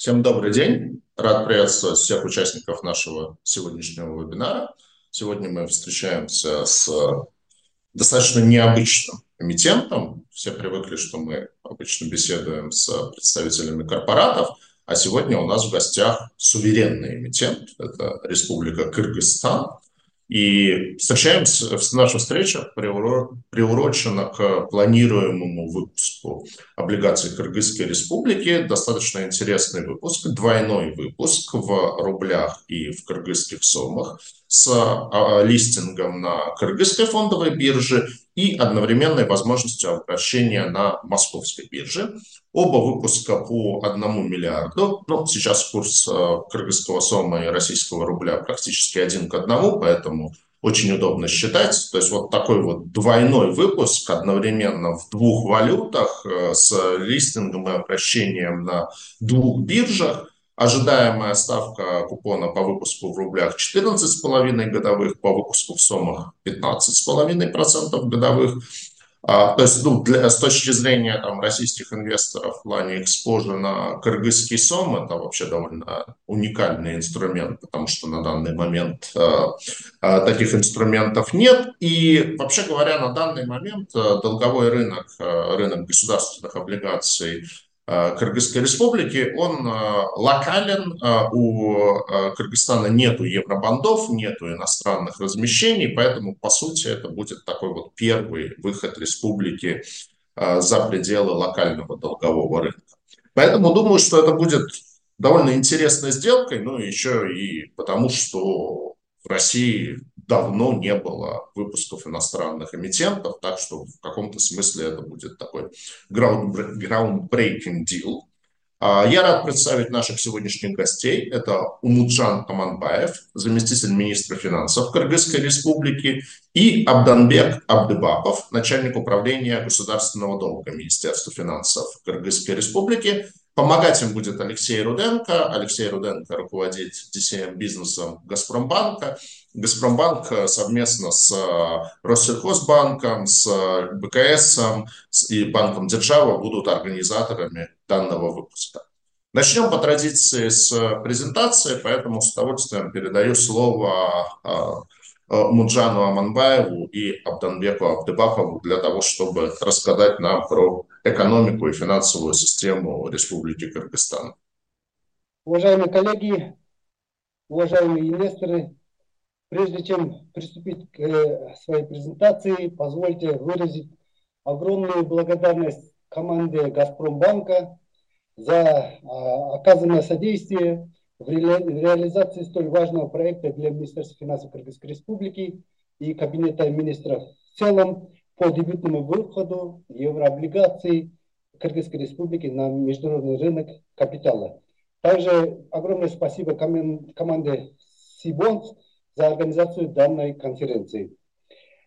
Всем добрый день. Рад приветствовать всех участников нашего сегодняшнего вебинара. Сегодня мы встречаемся с достаточно необычным эмитентом. Все привыкли, что мы обычно беседуем с представителями корпоратов, а сегодня у нас в гостях суверенный эмитент. Это Республика Кыргызстан. И встречаемся, наша встреча приурочена к планируемому выпуску облигаций Кыргызской Республики. Достаточно интересный выпуск, двойной выпуск в рублях и в кыргызских сомах с а, листингом на кыргызской фондовой бирже и одновременной возможностью обращения на московской бирже. Оба выпуска по одному миллиарду. Ну, сейчас курс э, кыргызского сома и российского рубля практически один к одному, поэтому очень удобно считать. То есть вот такой вот двойной выпуск одновременно в двух валютах э, с листингом и обращением на двух биржах. Ожидаемая ставка купона по выпуску в рублях 14,5 годовых, по выпуску в сомах 15,5% годовых. А, то есть, ну, для, с точки зрения там, российских инвесторов в плане экспожа на кыргызский сом, это вообще довольно уникальный инструмент, потому что на данный момент э, э, таких инструментов нет. И вообще говоря, на данный момент э, долговой рынок, э, рынок государственных облигаций Кыргызской республики, он э, локален, э, у Кыргызстана нету евробандов, нету иностранных размещений, поэтому, по сути, это будет такой вот первый выход республики за пределы локального долгового рынка. Поэтому думаю, что это будет довольно интересной сделкой, ну еще и потому, что в России давно не было выпусков иностранных эмитентов, так что в каком-то смысле это будет такой groundbreaking deal. А, я рад представить наших сегодняшних гостей. Это Умуджан Аманбаев, заместитель министра финансов Кыргызской республики, и Абданбек Абдыбапов, начальник управления государственного долга Министерства финансов Кыргызской республики. Помогать им будет Алексей Руденко. Алексей Руденко руководит DCM-бизнесом Газпромбанка. Газпромбанк э, совместно с э, Россельхозбанком, с э, БКС и Банком Держава будут организаторами данного выпуска. Начнем по традиции с презентации, поэтому с удовольствием передаю слово Муджану Аманбаеву и Абданбеку Абдыбакову для того, чтобы рассказать нам про экономику и финансовую систему Республики Кыргызстан. Уважаемые коллеги, уважаемые инвесторы, Прежде чем приступить к э, своей презентации, позвольте выразить огромную благодарность команде «Газпромбанка» за а, оказанное содействие в реализации столь важного проекта для Министерства финансов Кыргызской Республики и Кабинета министров в целом по дебютному выходу еврооблигаций Кыргызской Республики на международный рынок капитала. Также огромное спасибо команде Сибонс за организацию данной конференции.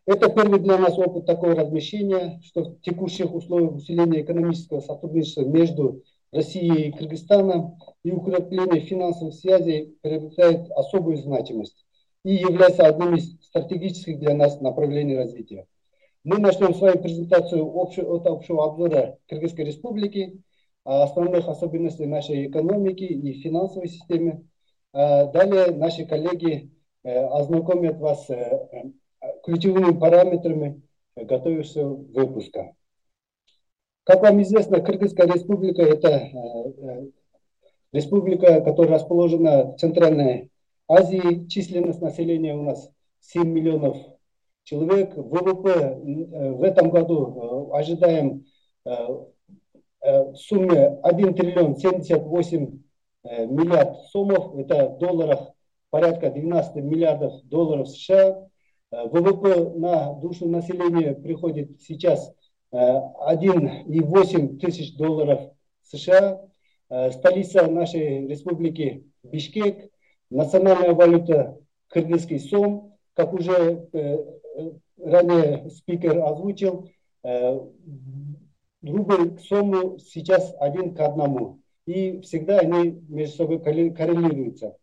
Это первый для нас опыт такого размещения, что в текущих условиях усиления экономического сотрудничества между Россией и Кыргызстаном и укрепление финансовых связей приобретает особую значимость и является одним из стратегических для нас направлений развития. Мы начнем свою презентацию от общего обзора Кыргызской Республики, основных особенностей нашей экономики и финансовой системы. А далее наши коллеги Э, ознакомят вас с э, ключевыми параметрами готовившегося выпуска. Как вам известно, Кыргызская республика – это э, республика, которая расположена в Центральной Азии. Численность населения у нас 7 миллионов человек. ВВП в этом году ожидаем в сумме 1 триллион 78 миллиард сомов, это в долларах порядка 12 миллиардов долларов США. Э, ВВП на душу населения приходит сейчас 1,8 э, тысяч долларов США. Э, столица нашей республики Бишкек. Национальная валюта кыргызский сом. Как уже ранее спикер озвучил, рубль к сому сейчас один к одному. И всегда они между собой коррелируются.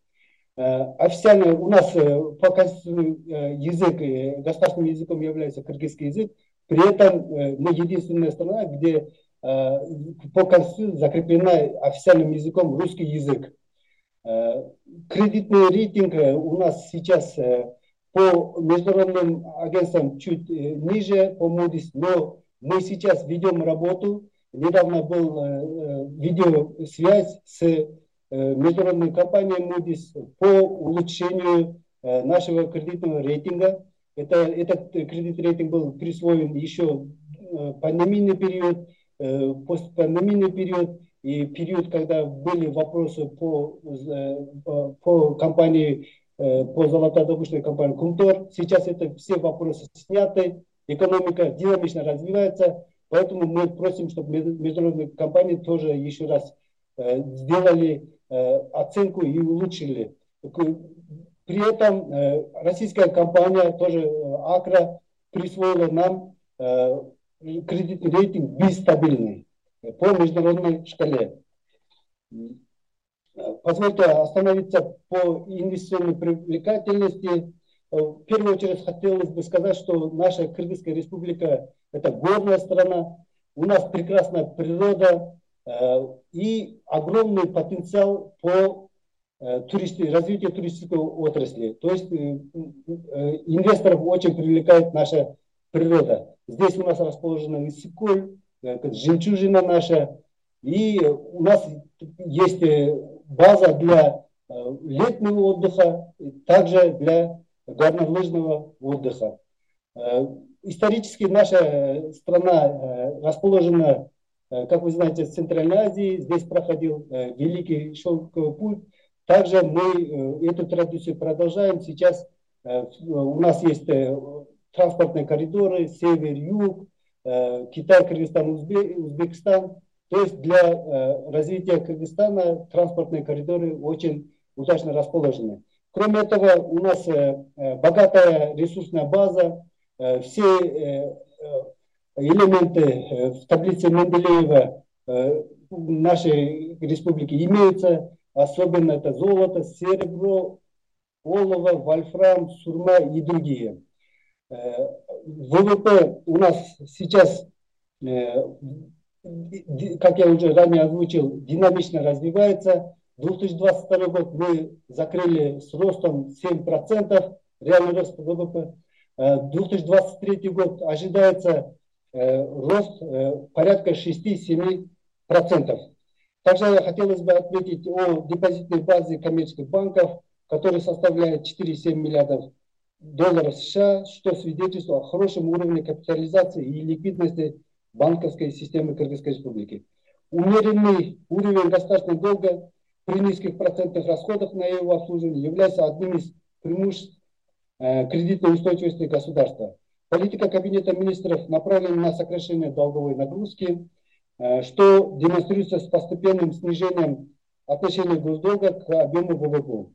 Э, официально у нас э, по э, язык, государственным языком является кыргызский язык. При этом мы единственная страна, где по Конституции закреплена официальным языком русский язык. Кредитный рейтинг у нас сейчас по международным агентствам чуть ниже, по Moody's, но мы сейчас ведем работу. Недавно был видеосвязь с международной компанией Moody's по улучшению нашего кредитного рейтинга. Это, этот кредитный рейтинг был присвоен еще пандемийный период, постпандемийный период и период, когда были вопросы по, по компании, по золотодобычной компании Кумтор. Сейчас это все вопросы сняты, экономика динамично развивается, поэтому мы просим, чтобы международные компании тоже еще раз сделали оценку и улучшили. При этом российская компания, тоже Акра, присвоила нам кредитный рейтинг бестабильный по международной шкале. Позвольте остановиться по инвестиционной привлекательности. В первую очередь хотелось бы сказать, что наша Кыргызская республика – это горная страна, у нас прекрасная природа э, и огромный потенциал по э, туристи, развитию туристической отрасли. То есть э, инвесторов очень привлекает наша природа. Здесь у нас расположена Иссыкуль, э, жемчужина наша, и у нас есть э, база для э, летнего отдыха, также для горнолыжного отдыха. Исторически наша страна расположена, как вы знаете, в Центральной Азии. Здесь проходил Великий Шелковый путь. Также мы эту традицию продолжаем. Сейчас у нас есть транспортные коридоры, север-юг, э, Китай, Кыргызстан, Узбекистан. То есть для э, развития Кыргызстана транспортные коридоры очень удачно расположены. Кроме этого, у нас э, богатая ресурсная база, все элементы в таблице Менделеева нашей республике имеются, особенно это золото, серебро, олово, вольфрам, сурма и другие. ВВП у нас сейчас, э, как я уже ранее озвучил, динамично развивается. 2022 год мы закрыли с ростом 7%, реальный рост ВВП. 2023 э, год ожидается э, рост порядка 6-7%. Также хотелось бы отметить о депозитной базе коммерческих банков, который составляет 4,7 миллиардов долларов США, что свидетельствует о хорошем уровне капитализации и ликвидности банковской системы Кыргызской Республики. Умеренный уровень государственного долга при низких процентных расходах на его обслуживание является одним из преимуществ э, кредитной устойчивости государства. Политика Кабинета министров направлена на сокращение долговой нагрузки, что демонстрируется с постепенным снижением отношения госдолга к объему ВВП.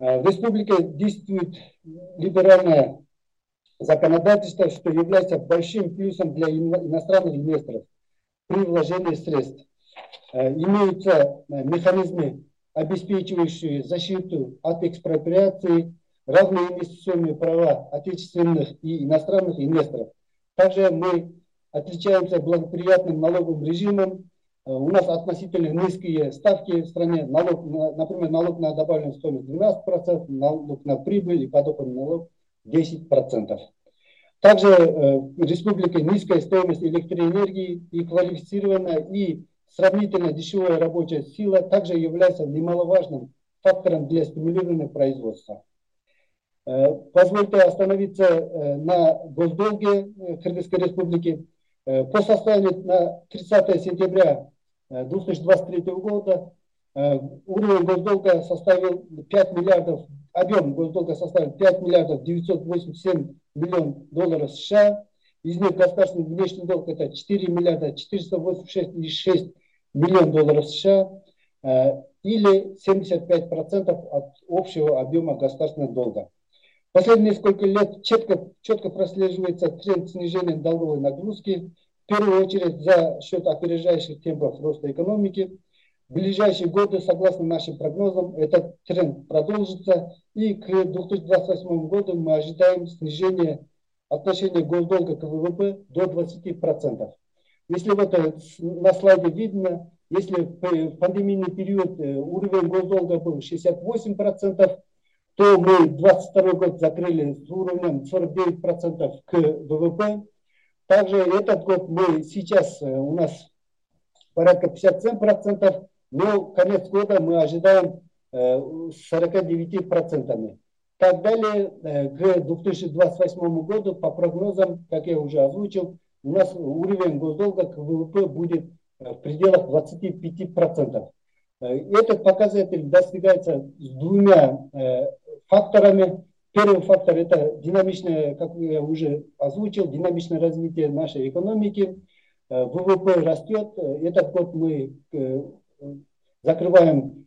Э, в республике действует либеральное законодательство, что является большим плюсом для иностранных инвесторов при вложении средств. Э, имеются э, механизмы, обеспечивающие защиту от экспроприации, равные инвестиционные права отечественных и иностранных инвесторов. Также мы отличаемся благоприятным налоговым режимом, Э, у нас относительно низкие ставки в стране. Налог, например, налог на добавленную стоимость 12%, налог на прибыль и подоходный налог 10%. Также э, в республике низкая стоимость электроэнергии и квалифицированная и сравнительно дешевая рабочая сила также является немаловажным фактором для стимулирования производства. Э, позвольте остановиться на госдолге Кыргызской республики. По состоянию на 30 сентября 2023 года э, уровень госдолга составил 5 миллиардов, объем госдолга составил 5 миллиардов 987 миллионов долларов США. Из них государственный внешний долг это 4 миллиарда 486,6 миллионов долларов США э, или 75% от общего объема государственного долга. Последние несколько лет четко, четко прослеживается тренд снижения долговой нагрузки в первую очередь за счет опережающих темпов роста экономики. В ближайшие годы, согласно нашим прогнозам, этот тренд продолжится. И к 2028 году мы ожидаем снижения отношения госдолга к ВВП до 20%. Если вот на слайде видно, если в пандемийный период уровень госдолга был 68%, то мы 22 год закрыли с уровнем 49% к ВВП. Также этот год мы сейчас, у нас порядка 57%, но конец года мы ожидаем 49%. Так далее, к 2028 году, по прогнозам, как я уже озвучил, у нас уровень госдолга к ВВП будет в пределах 25%. Этот показатель достигается с двумя факторами. Первый фактор это динамичное, как я уже озвучил, динамичное развитие нашей экономики. ВВП растет. Этот год мы закрываем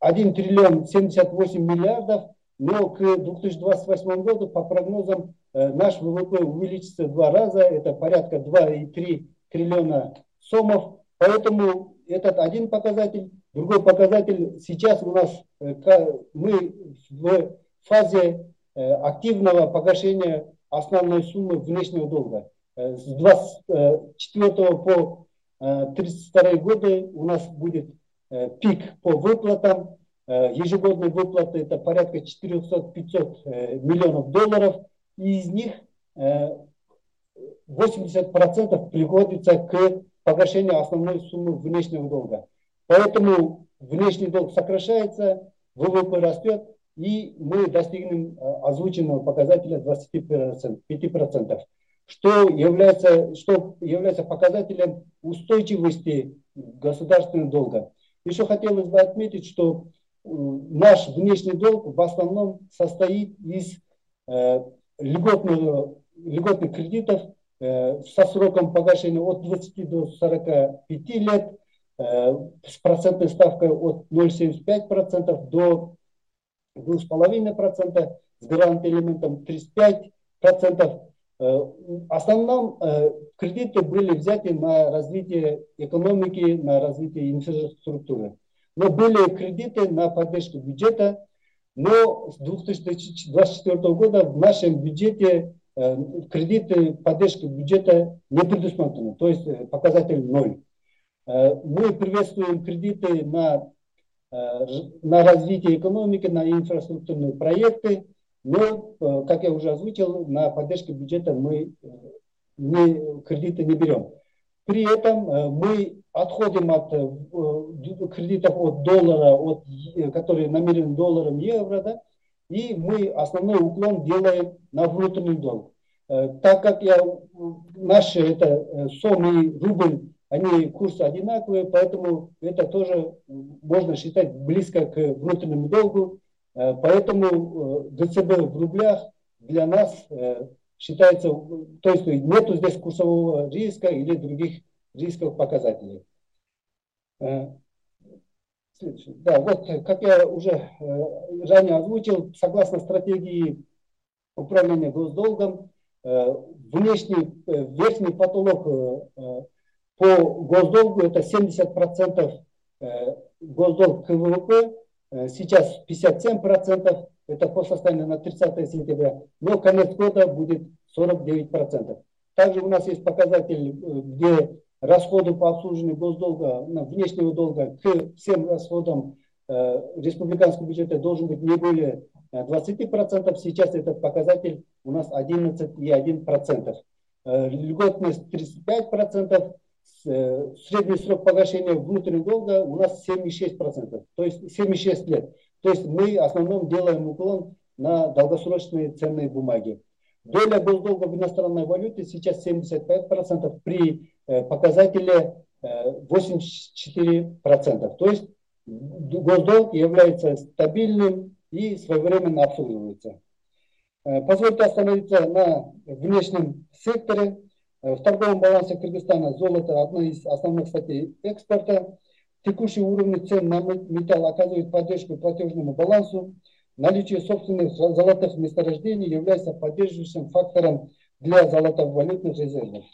1 триллион 78 миллиардов, но к 2028 году по прогнозам наш ВВП увеличится в два раза, это порядка 2,3 триллиона сомов. Поэтому этот один показатель. Другой показатель, сейчас у нас мы в фазе активного погашения основной суммы внешнего долга. С 24 по 32 годы у нас будет пик по выплатам. Ежегодные выплаты это порядка 400-500 миллионов долларов. И из них 80% приходится к погашению основной суммы внешнего долга. Поэтому внешний долг сокращается, ВВП растет, и мы достигнем озвученного показателя 25%, что является, что является показателем устойчивости государственного долга. Еще хотелось бы отметить, что наш внешний долг в основном состоит из э, льготных, кредитов э, со сроком погашения от 20 до 45 лет, э, с процентной ставкой от 0,75% до 2,5%, с гарантным элементом 35%. Э, в основном э, кредиты были взяты на развитие экономики, на развитие инфраструктуры. Но были кредиты на поддержку бюджета, но с 2024 года в нашем бюджете э, кредиты поддержки бюджета не предусмотрены, то есть показатель ноль. Мы приветствуем кредиты на, на развитие экономики, на инфраструктурные проекты, но, э, как я уже озвучил, на поддержку бюджета мы э, не, кредиты не берем. При этом э, мы отходим от кредитов от доллара, от, которые намерены долларом, евро, да, и мы основной уклон делаем на внутренний долг. Так как я, наши это сом и рубль, они курсы одинаковые, поэтому это тоже можно считать близко к внутреннему долгу. Э, поэтому ДЦБ э, в рублях для нас э, считается, то есть нету здесь курсового риска или других рисковых показателей. Да, вот, как я уже ранее озвучил, согласно стратегии управления госдолгом, внешний, верхний потолок по госдолгу это 70% госдолг к ВВП, Э, сейчас 57%, это по состоянию на 30 сентября, но конец года будет 49%. Также у нас есть показатель, э, где расходы по обслуживанию госдолга, внешнего долга к всем расходам э, республиканского бюджета должен быть не более 20%. Сейчас этот показатель у нас 11,1%. Льготность 35%, Э, средний срок погашения внутреннего долга у нас 7,6%, то есть 76 лет. То есть мы в основном делаем уклон на долгосрочные ценные бумаги. Доля госдолга в иностранной валюте сейчас 75% при э, показателе 84%. Э, то есть госдолг является стабильным и своевременно обслуживается. Позвольте остановиться на внешнем секторе. Э, в торговом балансе Кыргызстана золото одна из основных статей экспорта. Текущие уровни цен на металл оказывают поддержку платежному балансу. Наличие собственных золотых месторождений является поддерживающим фактором для золотовалютных резервов.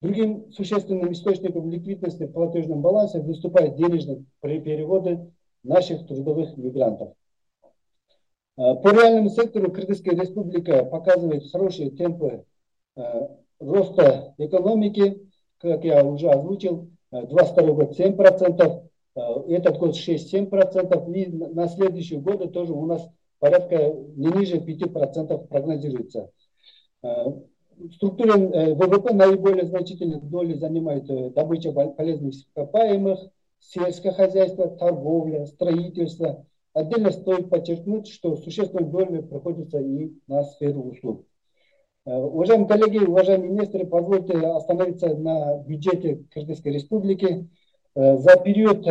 Другим существенным источником ликвидности в платежном балансе выступают денежные переводы наших трудовых мигрантов. Э, по реальному сектору Кыргызская республика показывает хорошие темпы э, роста экономики. как я уже озвучил, 22 год 7%, этот год 6-7%, и на следующий год тоже у нас порядка не ниже 5% прогнозируется. В структуре ВВП наиболее значительную долю занимает добыча полезных ископаемых, сельское хозяйство, торговля, строительство. Отдельно стоит подчеркнуть, что существенная доля приходится и на сферу услуг. Уважаемые коллеги, уважаемые инвесторы, позвольте остановиться на бюджете Кыргызской Республики. За период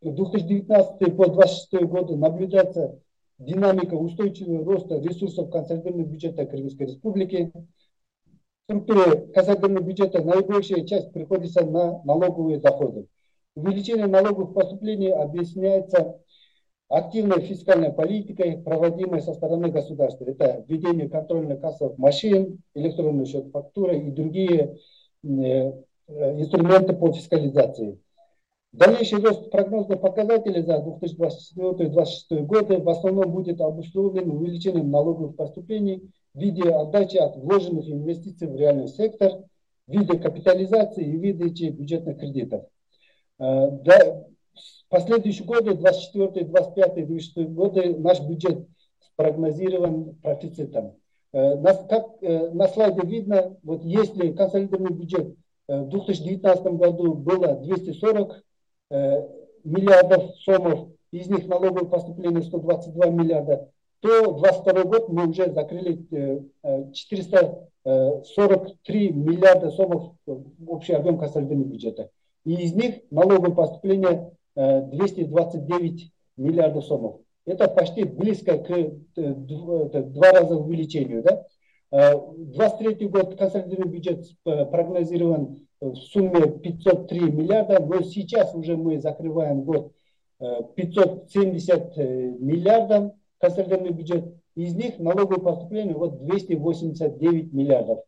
2019 по 2026 годы наблюдается динамика устойчивого роста ресурсов консолидированного бюджета Кыргызской Республики. В структуре консолидированного бюджета наибольшая часть приходится на налоговые доходы. Увеличение налоговых поступлений объясняется активной фискальной политикой, проводимой со стороны государства. Это введение контрольно-кассовых машин, электронный счет фактуры и другие э, инструменты по фискализации. Дальнейший рост прогнозных показателей за 2024-2026 годы в основном будет обусловлен увеличением налоговых поступлений в виде отдачи от вложенных инвестиций в реальный сектор, в виде капитализации и выдачи бюджетных кредитов. Э, последующие годы, 24, 25, 26 годы, наш бюджет спрогнозирован профицитом. Э, как э, на слайде видно, вот если консолидированный бюджет в 2019 году было 240 миллиардов сомов, из них налоговые поступления 122 миллиарда, то 22 год мы уже закрыли 443 миллиарда сомов общий объем консолидированного бюджета и из них налоговые поступления 229 э, миллиардов сомов. Это почти близко к э, два раза увеличению. Да? 23 э, год консолидированный бюджет прогнозирован в сумме 503 миллиарда, но сейчас уже мы закрываем год 570 миллиардов консолидированный бюджет. Из них налоговые поступления вот 289 миллиардов.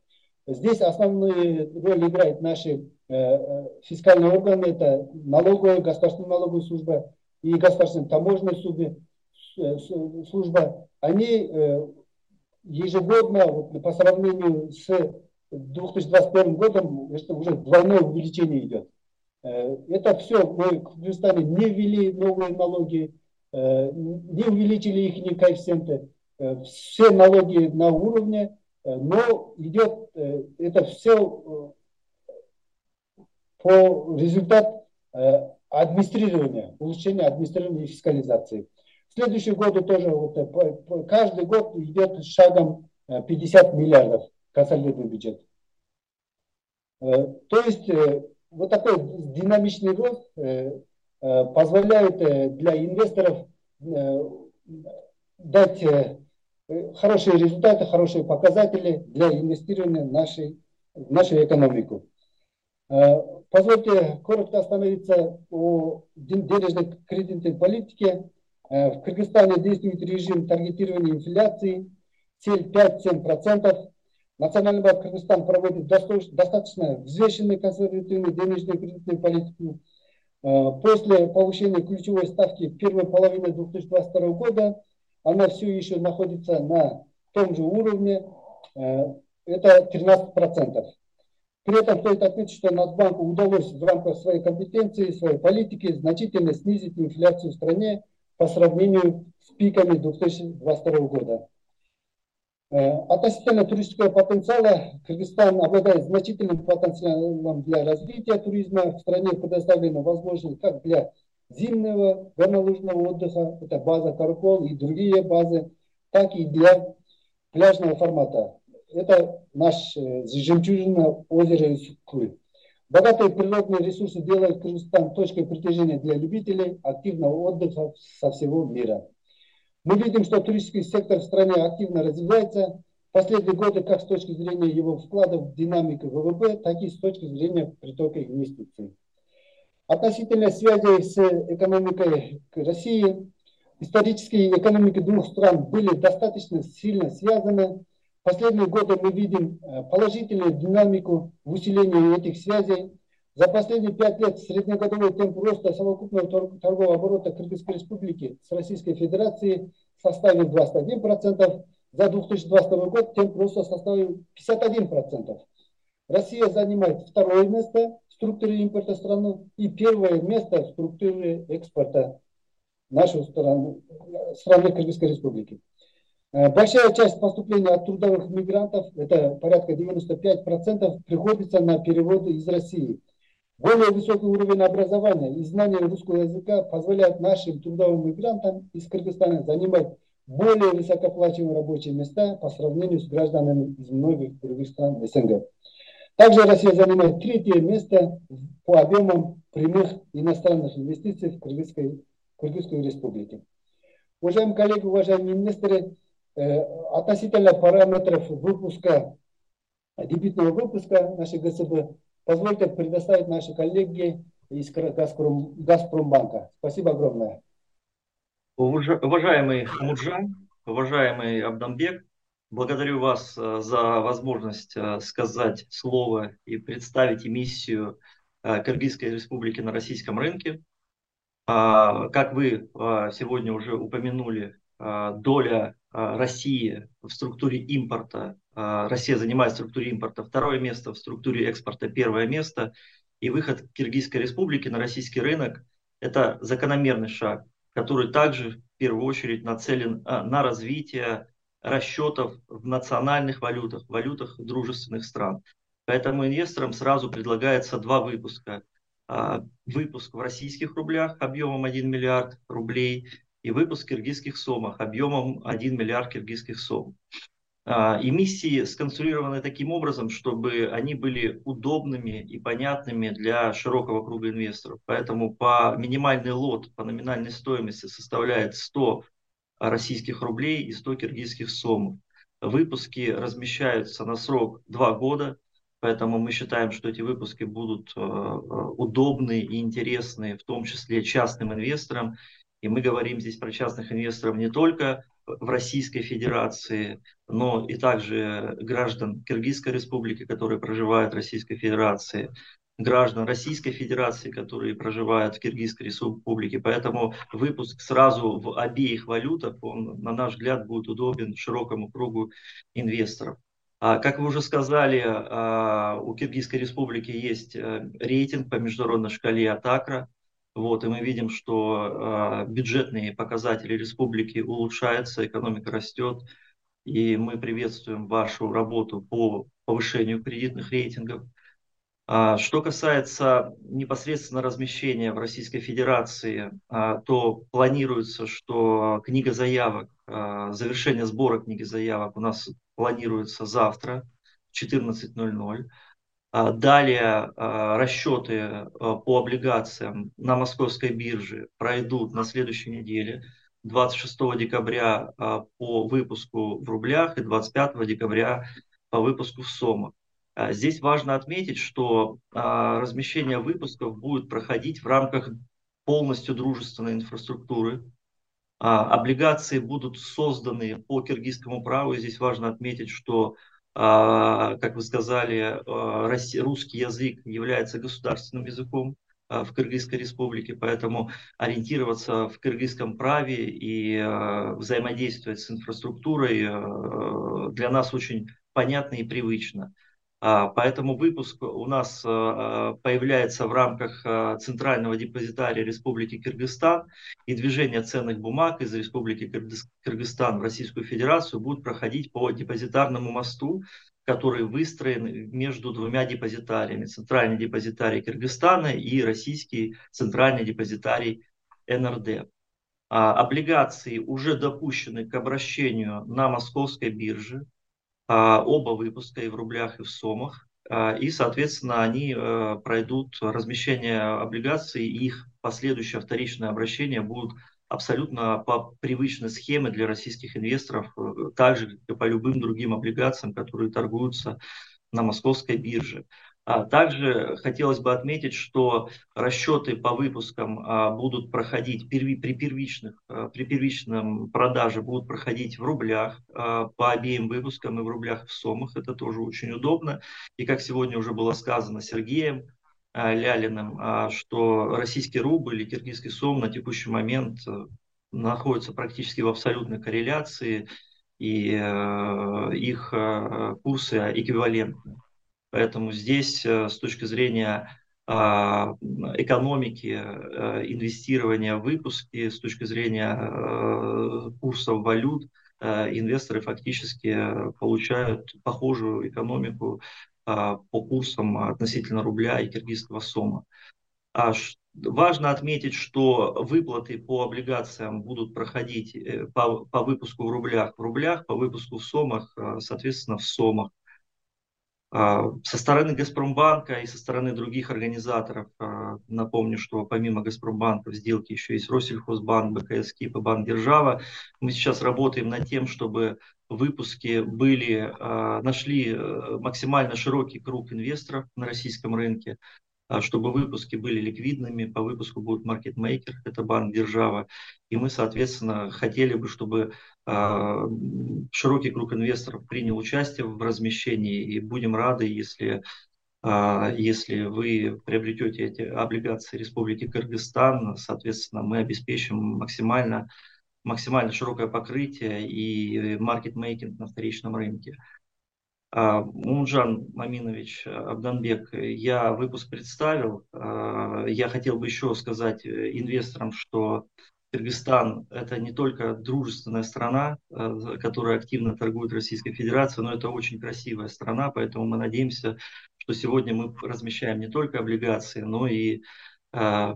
Здесь основную роль играют наши фискальные органы, это налоговая, государственная налоговая служба и государственная таможенная служба, э, служба они ежегодно, вот, по сравнению с 2021 годом, это уже двойное увеличение идет. Это все, мы в Кыргызстане не ввели новые налоги, не увеличили их коэффициенты, все налоги на уровне, но идет это все по результат э, администрирования, улучшения администрирования и фискализации. В следующем году тоже вот, э, каждый год идет шагом 50 э, миллиардов консолидированный бюджет. То есть вот такой динамичный рост позволяет для инвесторов дать хорошие результаты, хорошие показатели для инвестирования в, нашей, в нашу экономику. Позвольте коротко остановиться о денежной кредитной политике. Э, в Кыргызстане действует режим таргетирования инфляции, цель 5-7%. Национальный банк Кыргызстана проводит достаточно взвешенную консервативную денежную кредитную политику. Э, после повышения ключевой ставки в первой половине 2022 года она все еще находится на том же уровне, э, это 13%. При этом стоит отметить, что Нацбанку удалось в рамках своей компетенции, своей политики значительно снизить инфляцию в стране по сравнению с пиками 2022 года. Э, относительно туристического потенциала, Кыргызстан обладает значительным потенциалом для развития туризма. В стране предоставлена возможность как для зимнего горнолыжного отдыха, это база Каркол и другие базы, так и для пляжного формата это наш э, жемчужина озера Исуккуль. Богатые природные ресурсы делают Кыргызстан точкой притяжения для любителей активного отдыха со всего мира. Мы видим, что туристический сектор в стране активно развивается. Последние годы как с точки зрения его вклада в динамику ВВП, так и с точки зрения притока инвестиций. Относительно связи с экономикой России, исторические экономики двух стран были достаточно сильно связаны последние годы мы видим э, положительную динамику в усилении этих связей. За последние пять лет среднегодовой темп роста совокупного торгового оборота Кыргызской Республики с Российской Федерацией составил 21%. За 2022 год темп роста составил 51%. Россия занимает второе место в структуре импорта страны и первое место в структуре экспорта нашей страны, страны Кыргызской Республики. Э, большая часть поступления от трудовых мигрантов, это порядка 95%, приходится на переводы из России. Более высокий уровень образования и знания русского языка позволяет нашим трудовым мигрантам из Кыргызстана занимать более высокоплачиваемые рабочие места по сравнению с гражданами из многих других стран СНГ. Также Россия занимает третье место по объемам прямых иностранных инвестиций в Кыргызской, Кыргызской республике. Уважаемые коллеги, уважаемые инвесторы, э, относительно параметров выпуска, дебютного выпуска нашей ГСБ, позвольте предоставить наши коллеги из Газпром, Газпромбанка. Спасибо огромное. Уважаемый Муджан, уважаемый Абдамбек, благодарю вас э, за возможность э, сказать слово и представить эмиссию э, Кыргызской республики на российском рынке. А, как вы сегодня уже упомянули, доля России в структуре импорта, Россия занимает в структуре импорта второе место, в структуре экспорта первое место, и выход Киргизской республики на российский рынок – это закономерный шаг который также в первую очередь нацелен а, на развитие расчетов в национальных валютах, валютах дружественных стран. Поэтому инвесторам сразу предлагается два выпуска. А, выпуск в российских рублях объемом 1 миллиард рублей и выпуск киргизских сомах объемом 1 миллиард киргизских сом. А, эмиссии сконструированы таким образом, чтобы они были удобными и понятными для широкого круга инвесторов. Поэтому по минимальный лот по номинальной стоимости составляет 100 российских рублей и 100 киргизских сомов. Выпуски размещаются на срок 2 года, поэтому мы считаем, что эти выпуски будут э, удобны и интересны, в том числе частным инвесторам. И мы говорим здесь про частных инвесторов не только в Российской Федерации, но и также граждан Киргизской Республики, которые проживают в Российской Федерации, граждан Российской Федерации, которые проживают в Киргизской Республике. Поэтому выпуск сразу в обеих валютах, он, на наш взгляд, будет удобен широкому кругу инвесторов. А, как вы уже сказали, а, у Киргизской Республики есть э, рейтинг по международной шкале Атакра. Вот, и мы видим, что э, бюджетные показатели республики улучшаются, экономика растет, и мы приветствуем вашу работу по повышению кредитных рейтингов. А, что касается непосредственно размещения в Российской Федерации, а, то планируется, что книга заявок, а, завершение сбора книги заявок у нас планируется завтра в 14.00. А, далее а, расчеты а, по облигациям на московской бирже пройдут на следующей неделе, 26 декабря по выпуску в рублях и 25 декабря по выпуску в сомах. Здесь важно отметить, что размещение выпусков будет проходить в рамках полностью дружественной инфраструктуры. Облигации будут созданы по киргизскому праву. И здесь важно отметить, что как вы сказали, а, русский язык является государственным языком а, в Кыргызской республике, поэтому ориентироваться в кыргызском праве и взаимодействовать с инфраструктурой для нас очень понятно и привычно. А, поэтому выпуск у нас а, появляется в рамках а, Центрального депозитария Республики Кыргызстан, и движение ценных бумаг из Республики Кыргызстан в Российскую Федерацию будет проходить по депозитарному мосту, который выстроен между двумя депозитариями. Центральный депозитарий Кыргызстана и российский центральный депозитарий НРД. Облигации уже допущены к обращению на московской бирже. А, оба выпуска и в рублях, и в сомах. А, и, соответственно, они э, пройдут размещение облигаций, и их последующее вторичное обращение будут абсолютно по привычной схеме для российских инвесторов, э, так же, как и по любым другим облигациям, которые торгуются на московской бирже. А также хотелось бы отметить, что расчеты по выпускам а, будут проходить при первичных, а, при первичном продаже будут проходить в рублях по обеим выпускам и в рублях в сомах. Это тоже очень удобно. И как сегодня уже было сказано Сергеем Лялиным, что российский рубль и киргизский сом на текущий момент находятся практически в абсолютной корреляции, и их курсы эквивалентны. Поэтому здесь с точки зрения а, экономики, инвестирования в выпуски, с точки зрения курсов валют, инвесторы фактически получают похожую экономику по курсам относительно рубля и киргизского сома. А важно отметить, что выплаты по облигациям будут проходить э, по, по выпуску в рублях в рублях, по выпуску в сомах, э, соответственно, в сомах. А, со стороны Газпромбанка и со стороны других организаторов, а, напомню, что помимо Газпромбанка в сделке еще есть Россельхозбанк, БКС КИП и Банк Держава. Мы сейчас работаем над тем, чтобы выпуски были, а, нашли э, максимально широкий круг инвесторов на российском рынке, чтобы выпуски были ликвидными. По выпуску будет маркетмейкер, это банк Держава. И мы, соответственно, хотели бы, чтобы а, широкий круг инвесторов принял участие в размещении. И будем рады, если а, если вы приобретете эти облигации Республики Кыргызстан, соответственно, мы обеспечим максимально, максимально широкое покрытие и маркетмейкинг на вторичном рынке. А, Мунжан Маминович Абданбек, я выпуск представил. А, я хотел бы еще сказать э, инвесторам, что Кыргызстан – это не только дружественная страна, э, которая активно торгует Российской Федерацией, но это очень красивая страна, поэтому мы надеемся, что сегодня мы размещаем не только облигации, но и а,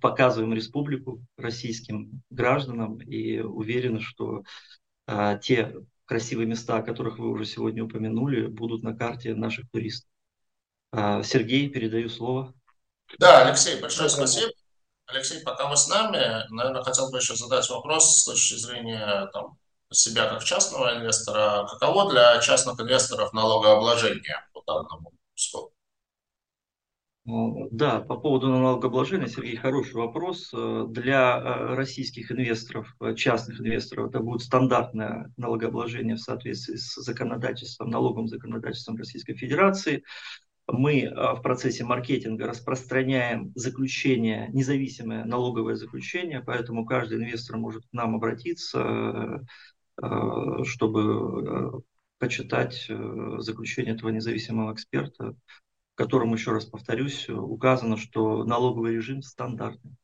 показываем республику российским гражданам и уверены, что те красивые места, о которых вы уже сегодня упомянули, будут на карте наших туристов. А, Сергей, передаю слово. Да, Алексей, большое спасибо. Алексей, пока вы с нами, наверное, хотел бы еще задать вопрос с точки зрения там, себя как частного инвестора. Каково для частных инвесторов налогообложение по данному спору? Да, по поводу налогообложения, Сергей, хороший вопрос. Э, для э, российских инвесторов, э, частных инвесторов, это будет стандартное налогообложение в соответствии с законодательством, налоговым законодательством Российской Федерации. Мы в процессе маркетинга распространяем заключение, независимое налоговое заключение, поэтому каждый инвестор может к нам обратиться, чтобы почитать заключение этого независимого эксперта котором, еще раз повторюсь, указано, что налоговый режим стандартный.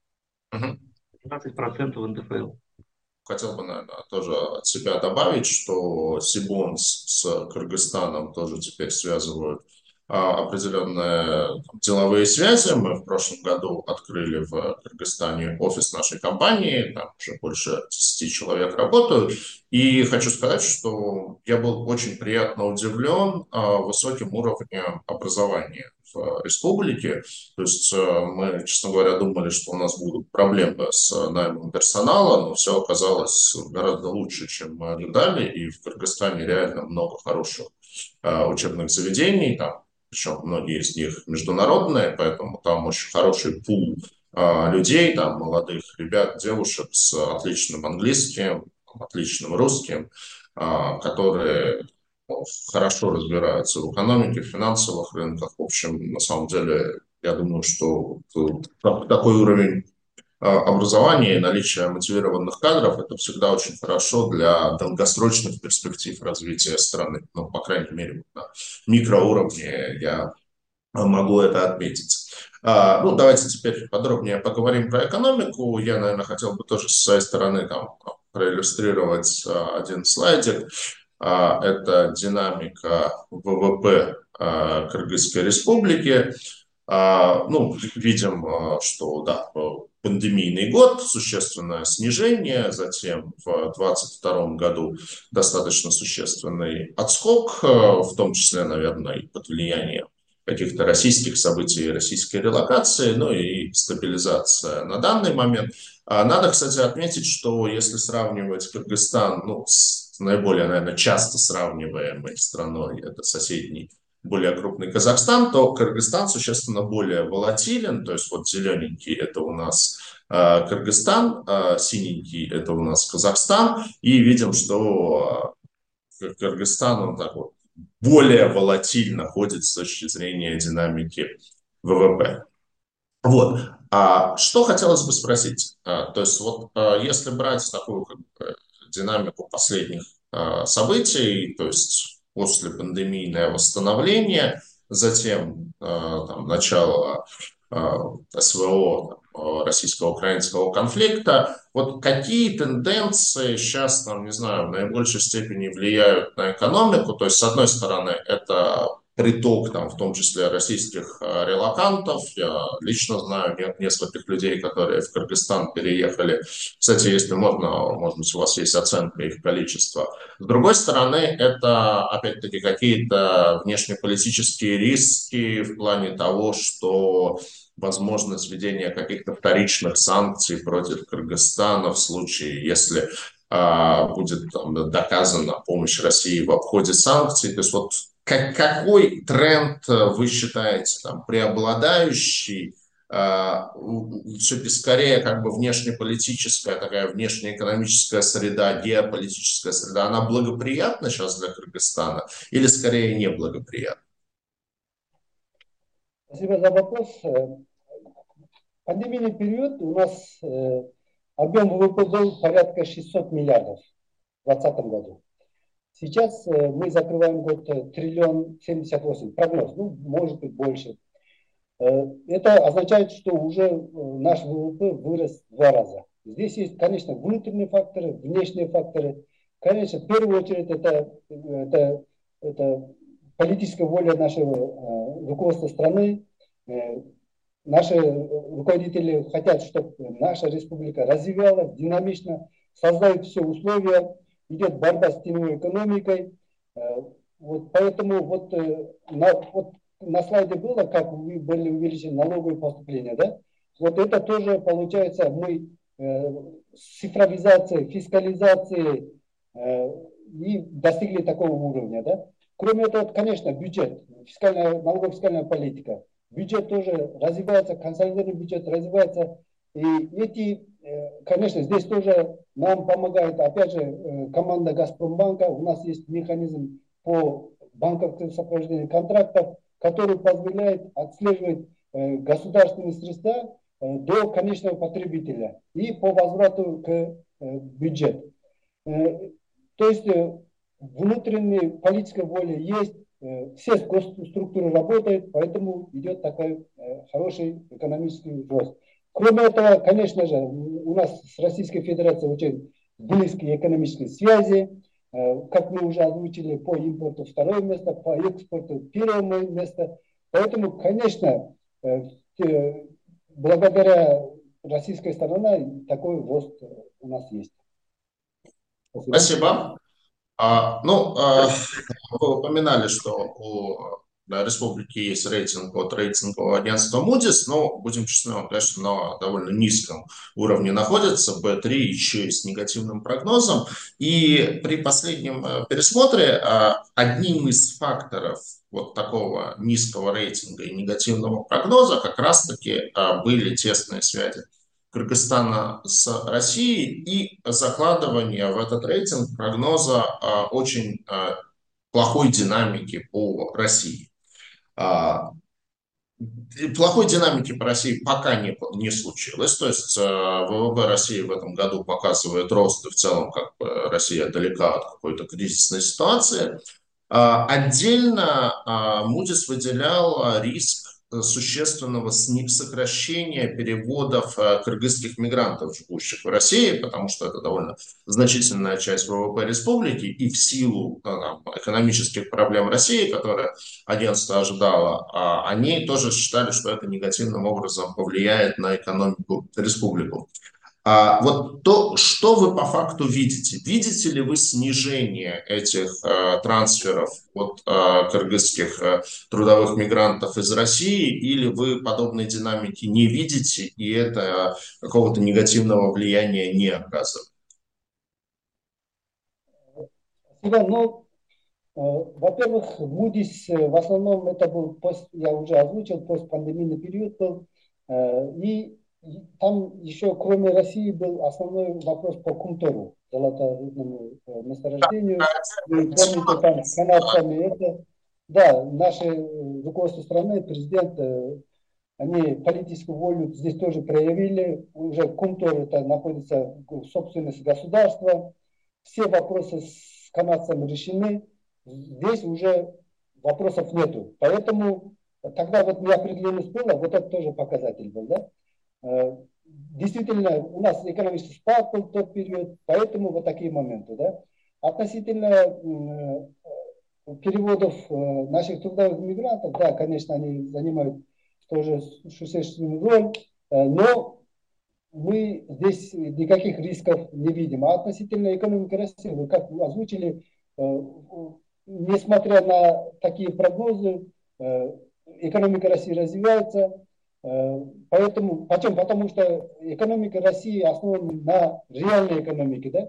Угу. 15% НДФЛ. Хотел бы, наверное, тоже от себя добавить, что Сибонс с Кыргызстаном тоже теперь связывают определенные там, деловые связи. Мы в прошлом году открыли в Кыргызстане офис нашей компании, там уже больше 10 человек работают. И хочу сказать, что я был очень приятно удивлен а, высоким уровнем образования в республике. То есть э, мы, честно говоря, думали, что у нас будут проблемы с наймом персонала, но все оказалось гораздо лучше, чем мы ожидали. И в Кыргызстане реально много хороших а, учебных заведений. Там причем многие из них международные, поэтому там очень хороший пул а, людей, там молодых ребят, девушек с отличным английским, отличным русским, а, которые ну, хорошо разбираются в экономике, в финансовых рынках. В общем, на самом деле, я думаю, что такой уровень а, образования и наличие мотивированных кадров – это всегда очень хорошо для долгосрочных перспектив развития страны. Ну, по крайней мере, на микроуровне я могу это отметить. А, ну, давайте теперь подробнее поговорим про экономику. Я, наверное, хотел бы тоже с своей стороны там, проиллюстрировать а, один слайдик. Это динамика ВВП Кыргызской республики. Ну, видим, что да, пандемийный год, существенное снижение, затем в 2022 году достаточно существенный отскок, э, в том числе, наверное, и под влиянием каких-то российских событий, российской релокации, ну и стабилизация на данный момент. А надо, кстати, отметить, что если сравнивать Кыргызстан ну, с наиболее, наверное, часто сравниваемой страной, это соседний более крупный Казахстан, то Кыргызстан существенно более волатилен. То есть вот зелененький это у нас э, Кыргызстан, э, синенький это у нас Казахстан. И видим, что э, Кыргызстан он так вот более волатильно ходит с точки зрения динамики ВВП. Вот. А что хотелось бы спросить? А, то есть вот а, если брать такую как бы, динамику последних а, событий, то есть после пандемийное восстановление, затем там, начало СВО, российско-украинского конфликта. Вот какие тенденции сейчас, там, не знаю, в наибольшей степени влияют на экономику? То есть, с одной стороны, это приток, там, в том числе российских э, релакантов. Я лично знаю нескольких людей, которые в Кыргызстан переехали. Кстати, если можно, может быть, у вас есть оценка их количества. С другой стороны, это, опять-таки, какие-то внешнеполитические риски в плане того, что возможность введения каких-то вторичных санкций против Кыргызстана в случае, если а, будет там, доказана помощь России в обходе санкций. То есть вот как, какой тренд э, вы считаете там, преобладающий? Uh, все-таки скорее как бы внешнеполитическая, такая внешнеэкономическая среда, геополитическая среда, она благоприятна сейчас для Кыргызстана или скорее неблагоприятна? Спасибо за вопрос. Пандемийный период у нас э, объем ВВП был порядка 600 миллиардов в 2020 году. Сейчас э, мы закрываем год э, триллион 78, прогноз, ну, может быть больше. Э, это означает, что уже наш ВВП вырос в два раза. Здесь есть, конечно, внутренние факторы, внешние факторы. Конечно, в первую очередь это, это, это политическая воля нашего руководства страны. Наши руководители хотят, чтобы наша республика развивалась динамично, создают все условия идет борьба с теневой экономикой. Э, вот поэтому вот э, на, вот на слайде было, как были увеличены налоговые поступления, да? Вот это тоже получается мы э, с цифровизацией, фискализацией э, и достигли такого уровня, да? Кроме этого, конечно, бюджет, фискальная, налогово-фискальная политика. Бюджет тоже развивается, консолидированный бюджет развивается. И эти Э, конечно, здесь тоже нам помогает, опять же, э, команда Газпромбанка. У нас есть механизм по банковскому сопровождению контрактов, который позволяет отслеживать э, государственные средства до конечного потребителя и по возврату к бюджету. То есть внутренняя политическая воля есть, все структуры работают, поэтому идет такой хороший экономический рост. Кроме этого, конечно же, у нас с Российской Федерацией очень близкие экономические связи. Э, как мы уже озвучили, по импорту второе место, по экспорту первое место. Поэтому, конечно, э, благодаря российской стороне такой рост у нас есть. Спасибо. Спасибо. А, ну, а, вы упоминали, что у республики есть рейтинг от рейтингового агентства Moody's, но, будем честны, он, конечно, на довольно низком уровне находится, B3 еще и с негативным прогнозом. И при последнем э, пересмотре а, одним из факторов вот такого низкого рейтинга и негативного прогноза как раз-таки а, были тесные связи Кыргызстана с Россией и закладывание в этот рейтинг прогноза а, очень плохой динамики по России. А, плохой динамики по России пока не, не случилось. То есть э, ВВП России в этом году показывает рост, и в целом как бы Россия далека от какой-то кризисной ситуации. А, отдельно Moody's выделял риск существенного сокращения переводов э, кыргызских мигрантов, живущих в России, потому что это довольно значительная часть ВВП республики, и в силу э, там, экономических проблем России, которые агентство ожидало, а они тоже считали, что это негативным образом повлияет на экономику республики. А вот то, что вы по факту видите? Видите ли вы снижение этих э, трансферов от э, кыргызских э, трудовых мигрантов из России, или вы подобной динамики не видите, и это какого-то негативного влияния не оказывает? Ну, э, во-первых, Moody's э, в основном это был, пост, я уже озвучил, постпандемийный период был, э, и там еще кроме России был основной вопрос по Кумтору, золоторудному э, месторождению. Вы помните, там с канадцами это, да, наши э, руководство страны, президент, э, они политическую волю здесь тоже проявили. Уже Кумтор это находится в собственности государства. Все вопросы с канадцами решены. здесь уже вопросов нету. Поэтому тогда вот неопределенность была, вот это тоже показатель был, да? Э, действительно, у нас экономический спад был в тот период, поэтому вот такие моменты, да? Относительно э, переводов э, наших трудовых мигрантов, да, конечно, они занимают тоже существенную роль, но мы здесь никаких рисков не видим. А относительно экономики России, вы как озвучили, несмотря на такие прогнозы, экономика России развивается. Э, поэтому, почему? Потому что экономика России основана на реальной экономике. Да?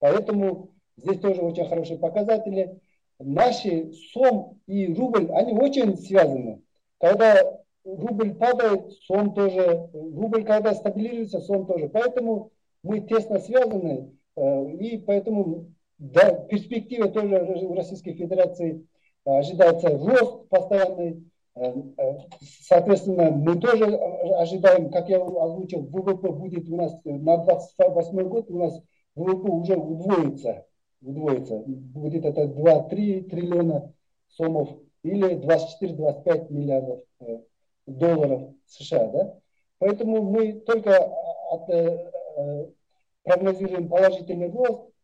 Поэтому здесь тоже очень хорошие показатели. Наши СОМ и рубль, они очень связаны. Когда рубль падает, СОМ тоже, рубль когда стабилизируется, СОМ тоже. Поэтому мы тесно связаны, э, и поэтому да, перспектива тоже в Российской Федерации ожидается рост постоянный. Э, э, соответственно, мы тоже ожидаем, как я озвучил, ВВП будет у нас на 28 год, у нас ВВП уже удвоится, удвоится. Будет это 2-3 триллиона сомов или 24-25 миллиардов э, долларов США. Да? Поэтому мы только от, прогнозируем положительный рост, Э,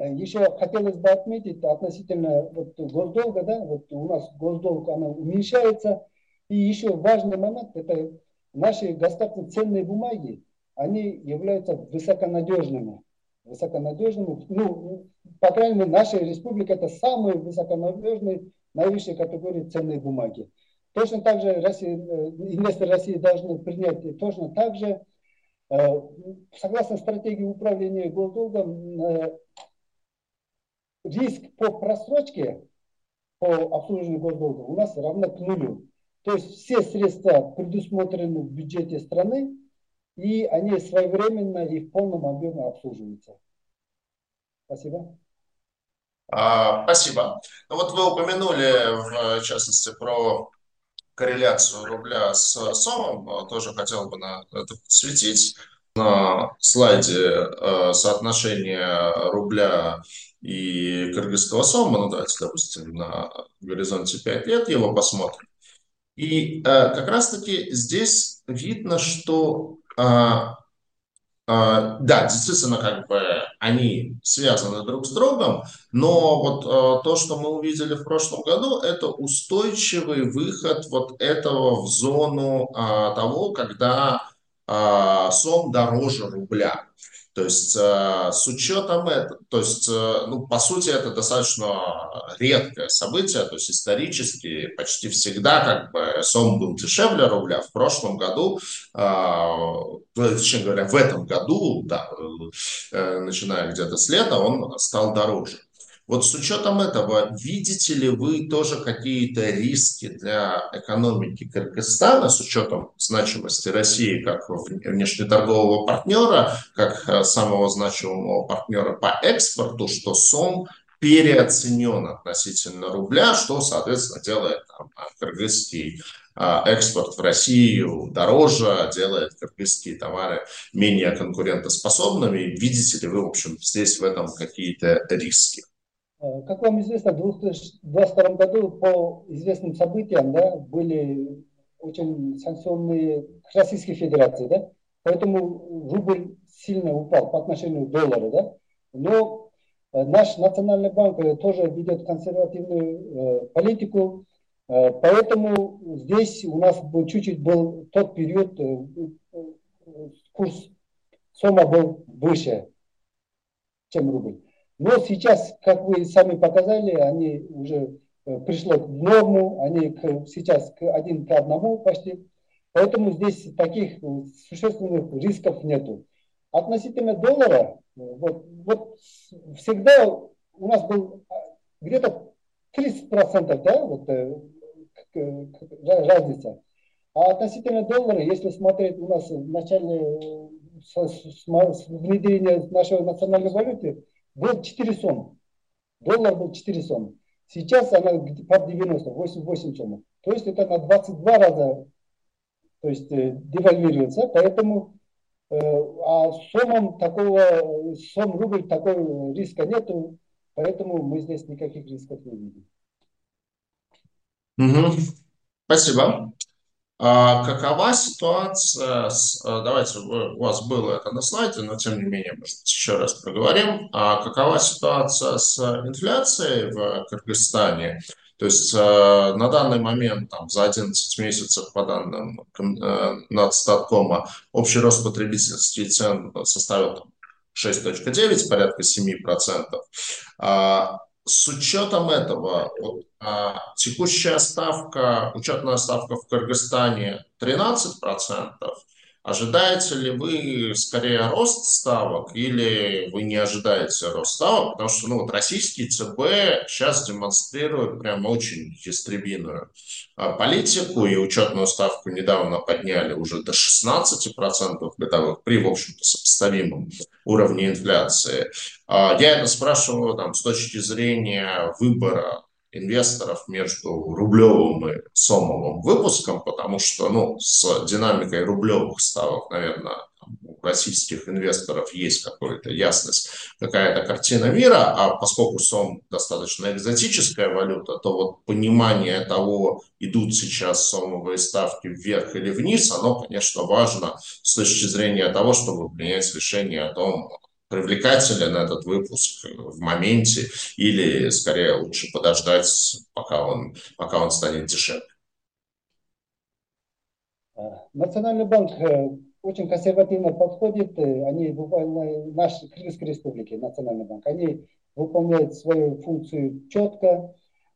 Еще хотелось бы отметить относительно вот госдолга, да, вот у нас госдолг она уменьшается. И еще важный момент, это наши государственные ценные бумаги, они являются высоконадежными. Высоконадежными. Ну, по крайней мере, наша республика это самые высоконадежные, наивысшей категории ценные бумаги. Точно так же Россия, э, инвесторы России должны принять точно так же, э, согласно стратегии управления госдолгом, риск по просрочке по обслуживанию госдолга у нас равно к нулю. То есть все средства предусмотрены в бюджете страны, и они своевременно и в полном объеме обслуживаются. Спасибо. А, спасибо. Ну вот вы упомянули, в частности, про корреляцию рубля с СОМом. Тоже хотел бы на это подсветить. На слайде э, соотношение рубля и кыргызского сома, ну давайте, допустим, на горизонте 5 лет его посмотрим. И э, как раз-таки здесь видно, что э, да, действительно, как бы они связаны друг с другом, но вот то, что мы увидели в прошлом году, это устойчивый выход вот этого в зону того, когда сом дороже рубля. То есть э, с учетом этого, то есть, э, ну, по сути, это достаточно редкое событие, то есть исторически почти всегда как бы сом был дешевле рубля. В прошлом году, э, точнее говоря, в этом году, да, начиная где-то с лета, он стал дороже. Вот с учетом этого, видите ли вы тоже какие-то риски для экономики Кыргызстана, с учетом значимости России как внешнеторгового партнера, как э, самого значимого партнера по экспорту, что СОМ переоценен относительно рубля, что, соответственно, делает там, кыргызский а, экспорт в Россию дороже, делает кыргызские товары менее конкурентоспособными. Видите ли вы, в общем, здесь в этом какие-то риски? Э, как вам известно, в 2022 году по известным событиям да, были очень санкционные к Российской Федерации, да? поэтому рубль сильно упал по отношению к доллару. Да? Но э, наш Национальный банк э, тоже ведет консервативную политику, поэтому здесь у нас был, чуть-чуть был тот период, курс Сома был выше, чем рубль. Но сейчас, как вы сами показали, они уже э, пришло в норму, они к, сейчас к один к одному почти. Поэтому здесь таких э, существенных рисков нету. Относительно доллара, э, вот, вот всегда у нас был где-то 30% да, вот, разница. А относительно доллара, если смотреть у нас в начале внедрения нашей национальной валюты, был 4 сом. Доллар был 4 сом. Сейчас она под 90, 8, сомов. То есть это на 22 раза то есть, э, девальвируется. Поэтому э, а сомом такого, сом рубль такого риска нету. Поэтому мы здесь никаких рисков не видим. Угу. Спасибо. А какова ситуация с... А, давайте, у вас было это на слайде, но тем не менее, может, еще раз проговорим. А какова ситуация с инфляцией в Кыргызстане? То есть э, на данный момент там, за 11 месяцев, по данным э, Нацстаткома, общий рост потребительских цен составил 6.9, порядка 7%. А, с учетом этого, вот, а, текущая ставка, учетная ставка в Кыргызстане 13%, Ожидаете ли вы скорее рост ставок или вы не ожидаете рост ставок? Потому что ну, вот российский ЦБ сейчас демонстрирует прям очень ястребиную а, политику, и учетную ставку недавно подняли уже до 16% годовых при, в общем-то, сопоставимом уровне инфляции. А, я это спрашиваю там, с точки зрения выбора инвесторов между рублевым и сомовым выпуском, потому что ну, с динамикой рублевых ставок, наверное, у российских инвесторов есть какая-то ясность, какая-то картина мира, а поскольку сом достаточно экзотическая валюта, то вот понимание того, идут сейчас сомовые ставки вверх или вниз, оно, конечно, важно с точки зрения того, чтобы принять решение о том, привлекателен этот выпуск в моменте или скорее лучше подождать, пока он, пока он станет дешевле? А, Национальный банк э, очень консервативно подходит. Э, они выполняют, наш Кыргызской республики, Национальный банк, они выполняют свою функцию четко.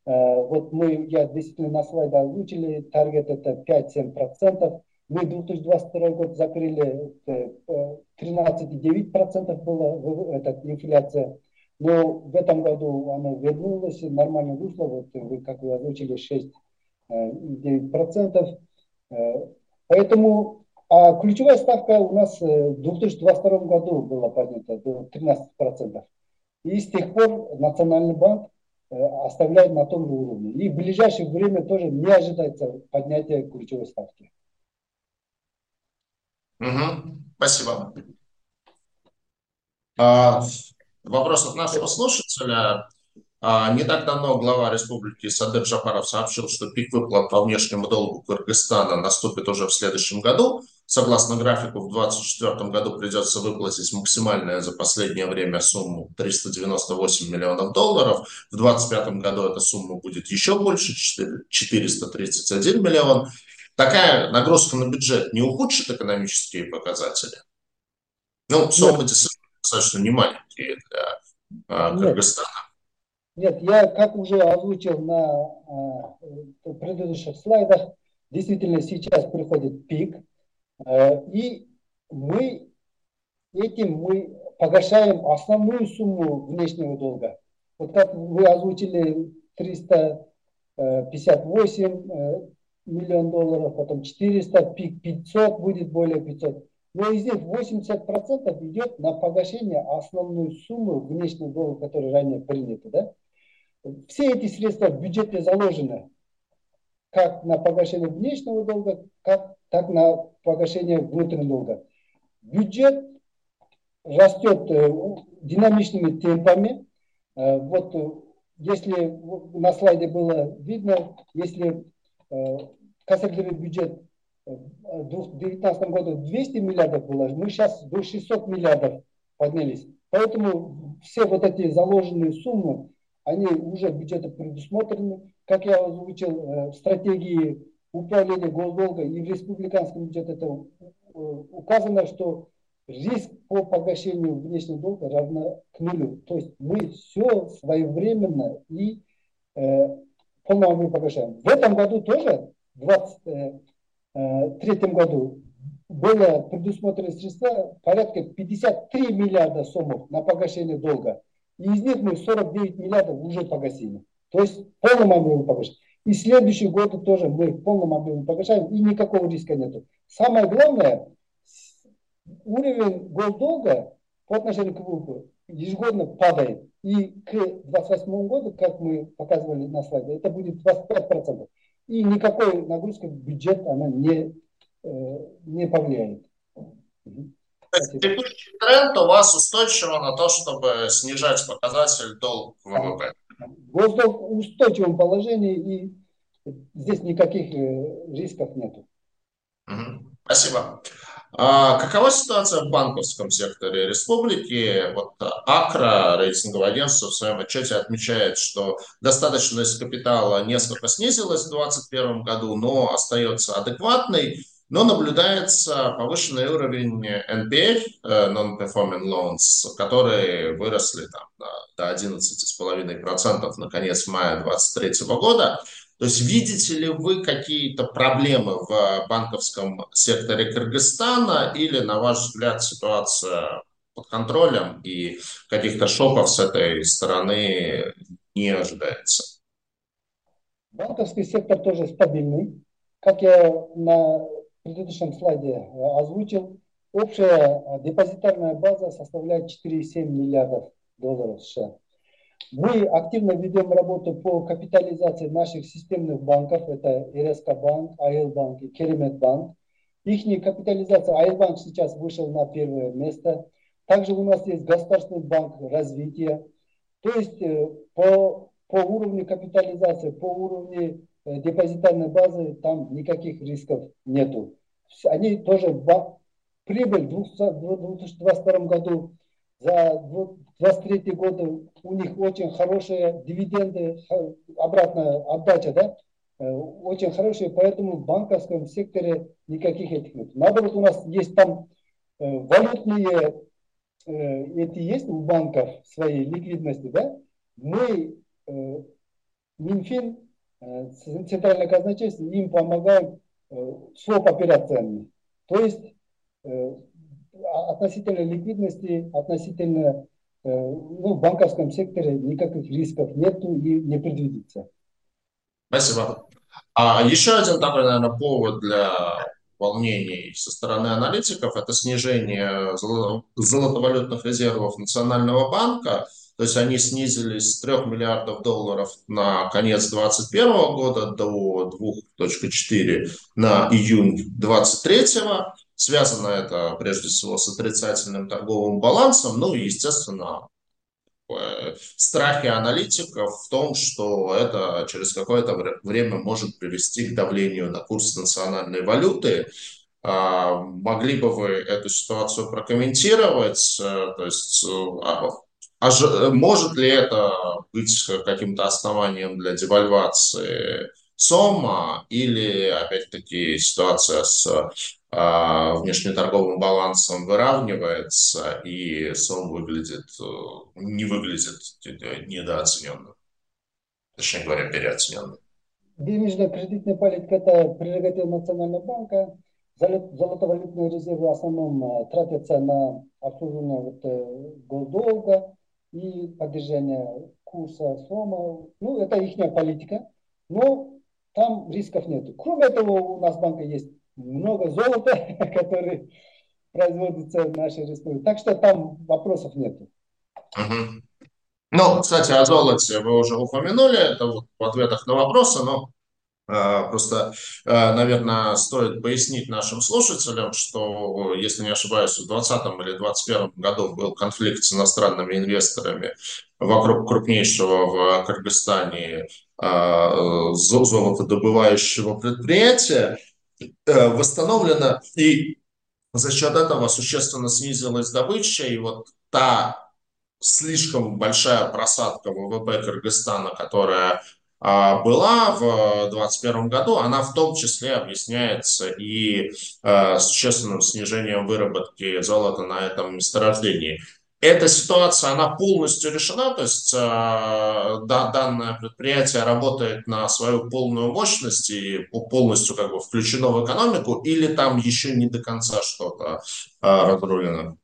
Э, вот мы, я действительно на слайде озвучили, таргет это 5-7%. Мы 2022 год закрыли 13,9% была эта инфляция. Но в этом году она вернулась, нормально вышла, вот вы, как вы озвучили, 6-9%. Э, поэтому а ключевая ставка у нас в 2022 году была поднята до 13%. И с тех пор Национальный банк э, оставляет на том же уровне. И в ближайшее время тоже не ожидается поднятия ключевой ставки. Угу. Спасибо. А, вопрос от нашего слушателя. А, не так давно глава республики Садыр Джапаров сообщил, что пик выплат по внешнему долгу Кыргызстана наступит уже в следующем году. Согласно графику, в 2024 году придется выплатить максимальную за последнее время сумму 398 миллионов долларов. В 2025 году эта сумма будет еще больше, 431 миллион. Такая нагрузка на бюджет не ухудшит экономические показатели? Ну, суммы достаточно не маленькие для а, Кыргызстана. Нет, я, как уже озвучил на а, предыдущих слайдах, действительно сейчас приходит пик, а, и мы этим мы погашаем основную сумму внешнего долга. Вот как вы озвучили 358 миллион долларов, потом 400, пик 500 будет более 500. Но из них 80% идет на погашение основной суммы внешнего долга, который ранее приняты. Да? Все эти средства в бюджете заложены как на погашение внешнего долга, как, так на погашение внутреннего долга. Бюджет растет э, динамичными темпами. Э, вот э, если на слайде было видно, если касательный бюджет в 2019 году 200 миллиардов было, мы сейчас до 600 миллиардов поднялись. Поэтому все вот эти заложенные суммы, они уже в бюджете предусмотрены. Как я озвучил, в стратегии управления госдолга и в республиканском бюджете это указано, что риск по погашению внешнего долга равна к нулю. То есть мы все своевременно и э, полном объеме погашаем. В этом году тоже, в 2023 году, было предусмотрено средства порядка 53 миллиарда сомов на погашение долга. И из них мы 49 миллиардов уже погасили. То есть в полном объеме погашаем. И следующий год тоже мы в полном объеме погашаем, и никакого риска нет. Самое главное, уровень госдолга по отношению к ВВП ежегодно падает. И к 2028 году, как мы показывали на слайде, это будет 25%. И никакой нагрузки в бюджет она не, э, не повлияет. Текущий тренд у вас устойчиво на то, чтобы снижать показатель долг ВВП? Госдолг в устойчивом положении, и здесь никаких э, рисков нет. Спасибо. А какова ситуация в банковском секторе республики? Вот Акра, рейтинговое агентство, в своем отчете отмечает, что достаточность капитала несколько снизилась в 2021 году, но остается адекватной. Но наблюдается повышенный уровень NPL, э, Non-Performing Loans, которые выросли там, до 11,5% на конец мая 2023 года. То есть видите ли вы какие-то проблемы в банковском секторе Кыргызстана или, на ваш взгляд, ситуация под контролем и каких-то шоков с этой стороны не ожидается? Банковский сектор тоже стабильный. Как я на предыдущем слайде озвучил, общая депозитарная база составляет 4,7 миллиардов долларов США. Мы активно ведем работу по капитализации наших системных банков. Это РСК банк, АИЛ банк и Керемет банк. Их капитализация, АИЛ банк сейчас вышел на первое место. Также у нас есть Государственный банк развития. То есть э, по, по уровню капитализации, по уровню э, депозитарной базы там никаких рисков нету. Они тоже прибыль в 2022 году за 23 год у них очень хорошие дивиденды, обратная отдача, да, э, очень хорошие, поэтому в банковском секторе никаких этих нет. Наоборот, у нас есть там э, валютные, э, эти есть у банков свои ликвидности, да, мы, Минфин, Центральное казначейство, им помогаем своп операциями. То есть относительно ликвидности, относительно э, ну, в банковском секторе никаких рисков нету и не предвидится. Спасибо. А еще один такой, наверное, повод для волнений со стороны аналитиков – это снижение золотовалютных резервов Национального банка. То есть они снизились с 3 миллиардов долларов на конец 2021 года до 2,4 на июнь 2023. Связано это прежде всего с отрицательным торговым балансом, ну и, естественно, э, страхи аналитиков в том, что это через какое-то время может привести к давлению на курс национальной валюты. А, могли бы вы эту ситуацию прокомментировать? Э, то есть, а, а может ли это быть каким-то основанием для девальвации СОМа или, опять-таки, ситуация с внешнеторговым балансом выравнивается, и СОМ выглядит, э, не выглядит недооцененным. Точнее говоря, переоцененным. Денежно-кредитная политика – это прерогатива Национального банка. Золотовалютные резервы в основном э, тратятся на обслуживание вот, э, госдолга и поддержание курса СОМа. Ну, это их политика, но там рисков нет. Кроме этого, у нас в банке есть много золота, которое производится в нашей республике. Так что там вопросов нет. Угу. Ну, кстати, о золоте вы уже упомянули, это вот в ответах на вопросы, но э, просто, э, наверное, стоит пояснить нашим слушателям, что, если не ошибаюсь, в 2020 или 2021 году был конфликт с иностранными инвесторами вокруг крупнейшего в Кыргызстане э, золотодобывающего предприятия, восстановлена, и за счет этого существенно снизилась добыча, и вот та слишком большая просадка ВВП Кыргызстана, которая а, была в 2021 году, она в том числе объясняется и э, существенным снижением выработки золота на этом месторождении эта ситуация, она полностью решена, то есть э, да, данное предприятие работает на свою полную мощность и полностью как бы включено в экономику, или там еще не до конца что-то э, разрулено?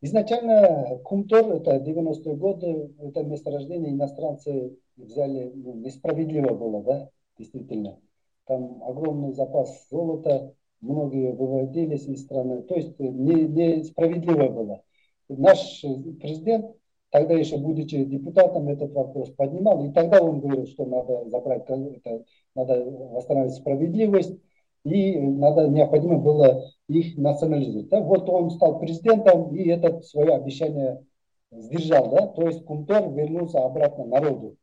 Изначально Кумтор, это 90-е годы, это месторождение иностранцы взяли, ну, несправедливо было, да, действительно. Там огромный запас золота, многие выводились из страны. То есть несправедливо не было. Наш президент, тогда еще будучи депутатом, этот вопрос поднимал. И тогда он говорил, что надо забрать, это, надо восстановить справедливость. и надо, необходимо было их национализировать. Да? Вот он стал президентом, и это свое обещание сдержал. Да? То есть Кумтор вернулся обратно народу.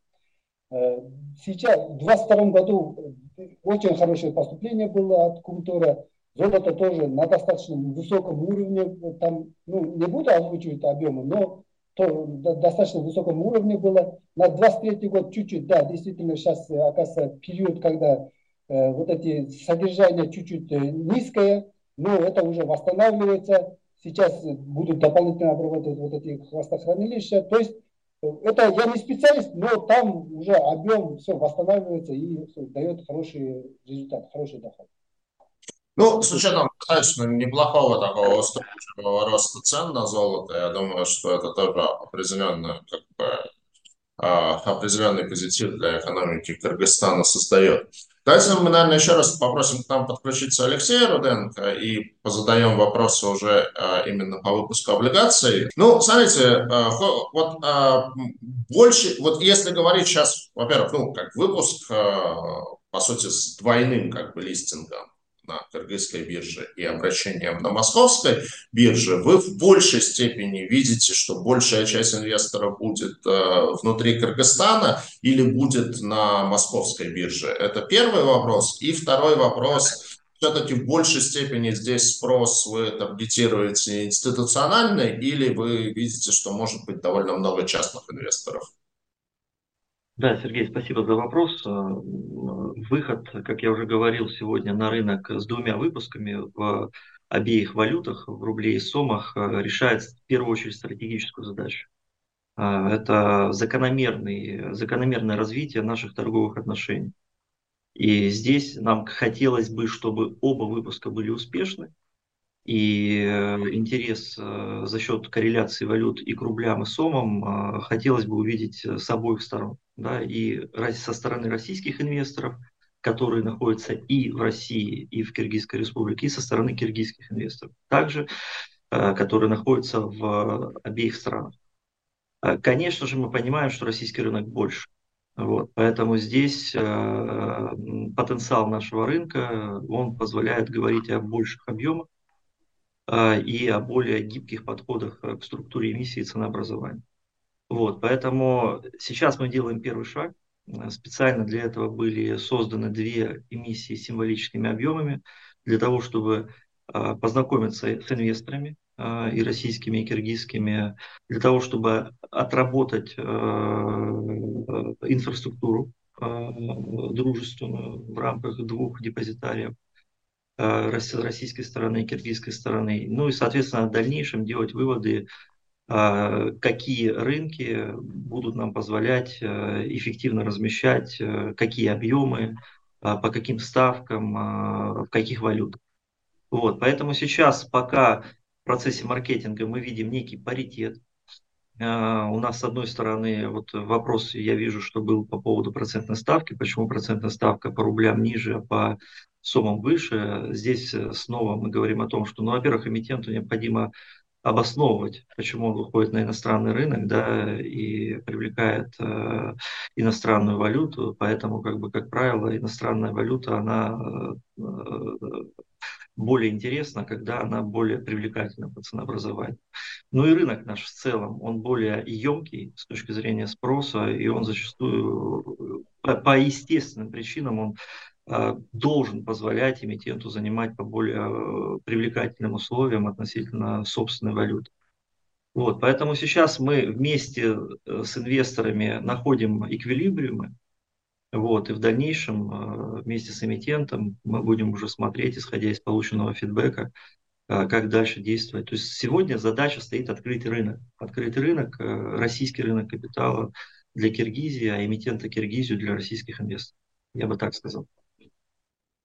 Э, сейчас, в 2022 году очень хорошее поступление было от Кумтора. Золото тоже на достаточно высоком уровне. Там, ну, не буду озвучивать объемы, но то достаточно высоком уровне было. На 23 год чуть-чуть, да, действительно сейчас, оказывается, период, когда э, вот эти содержания чуть-чуть э, низкое, но это уже восстанавливается. Сейчас будут дополнительно обрабатывать вот эти хвостохранилища. То есть э, это я не специалист, но там уже объем все восстанавливается и дает хороший результат, хороший доход. Ну, с учетом достаточно неплохого такого устойчивого роста цен на золото, я думаю, что это тоже определенно как бы, а, определенный позитив для экономики Кыргызстана создает. Давайте мы, наверное, еще раз попросим к нам подключиться Алексея Руденко и позадаем вопросы уже а, именно по выпуску облигаций. Ну, смотрите, а, вот больше, вот если говорить сейчас, во-первых, ну, как выпуск, по сути, с двойным как бы листингом, на кыргызской бирже и обращением на московской бирже, вы в большей степени видите, что большая часть инвесторов будет э, внутри Кыргызстана или будет на московской бирже? Это первый вопрос. И второй вопрос. Все-таки в большей степени здесь спрос вы таргетируете институциональный или вы видите, что может быть довольно много частных инвесторов? Да, Сергей, спасибо за вопрос. Э, выход, как я уже говорил сегодня, на рынок с двумя выпусками в обеих валютах, в рубле и сомах, э, решает в первую очередь стратегическую задачу. Э, это закономерный, закономерное развитие наших торговых отношений. И здесь нам хотелось бы, чтобы оба выпуска были успешны, и интерес за счет корреляции валют и к рублям, и сомам хотелось бы увидеть с обоих сторон. Да, и со стороны российских инвесторов, которые находятся и в России, и в Киргизской республике, и со стороны киргизских инвесторов, также которые находятся в обеих странах. Конечно же, мы понимаем, что российский рынок больше. Вот, поэтому здесь э, потенциал нашего рынка, он позволяет говорить о больших объемах, а, и о более гибких подходах э, к структуре эмиссии и ценообразования. Вот, поэтому сейчас мы делаем первый шаг. Э, специально для этого были созданы две эмиссии с символическими объемами, для того, чтобы а, познакомиться с инвесторами а, и российскими, и киргизскими, для того, чтобы отработать э, инфраструктуру дружественную в рамках двух депозитариев Э, российской стороны и киргизской стороны. Ну и, соответственно, в дальнейшем делать выводы, э, какие рынки будут нам позволять э, эффективно размещать, какие объемы, по каким ставкам, в каких валютах. Вот, поэтому сейчас пока в процессе маркетинга мы видим некий паритет. У нас, с одной стороны, вот вопрос я вижу, что был по поводу процентной ставки, почему процентная ставка по рублям ниже, а по суммам выше. Здесь э, снова мы говорим о том, что, ну, во-первых, эмитенту необходимо обосновывать, почему он выходит на иностранный рынок, да, и привлекает э, иностранную валюту, поэтому, как бы, как правило, иностранная валюта, она э, более интересна, когда она более привлекательна по ценообразованию. Ну и рынок наш в целом, он более емкий с точки зрения спроса, и он зачастую по, по естественным причинам он должен позволять эмитенту занимать по более э, привлекательным условиям относительно собственной валюты. Вот, поэтому сейчас мы вместе э, с инвесторами находим эквилибриумы, вот, и в дальнейшем вместе с эмитентом мы будем уже смотреть, исходя из полученного фидбэка, как дальше действовать. То есть сегодня задача стоит открыть рынок. Открыть рынок, российский рынок капитала для Киргизии, а эмитента Киргизию для российских инвесторов. Я бы так сказал.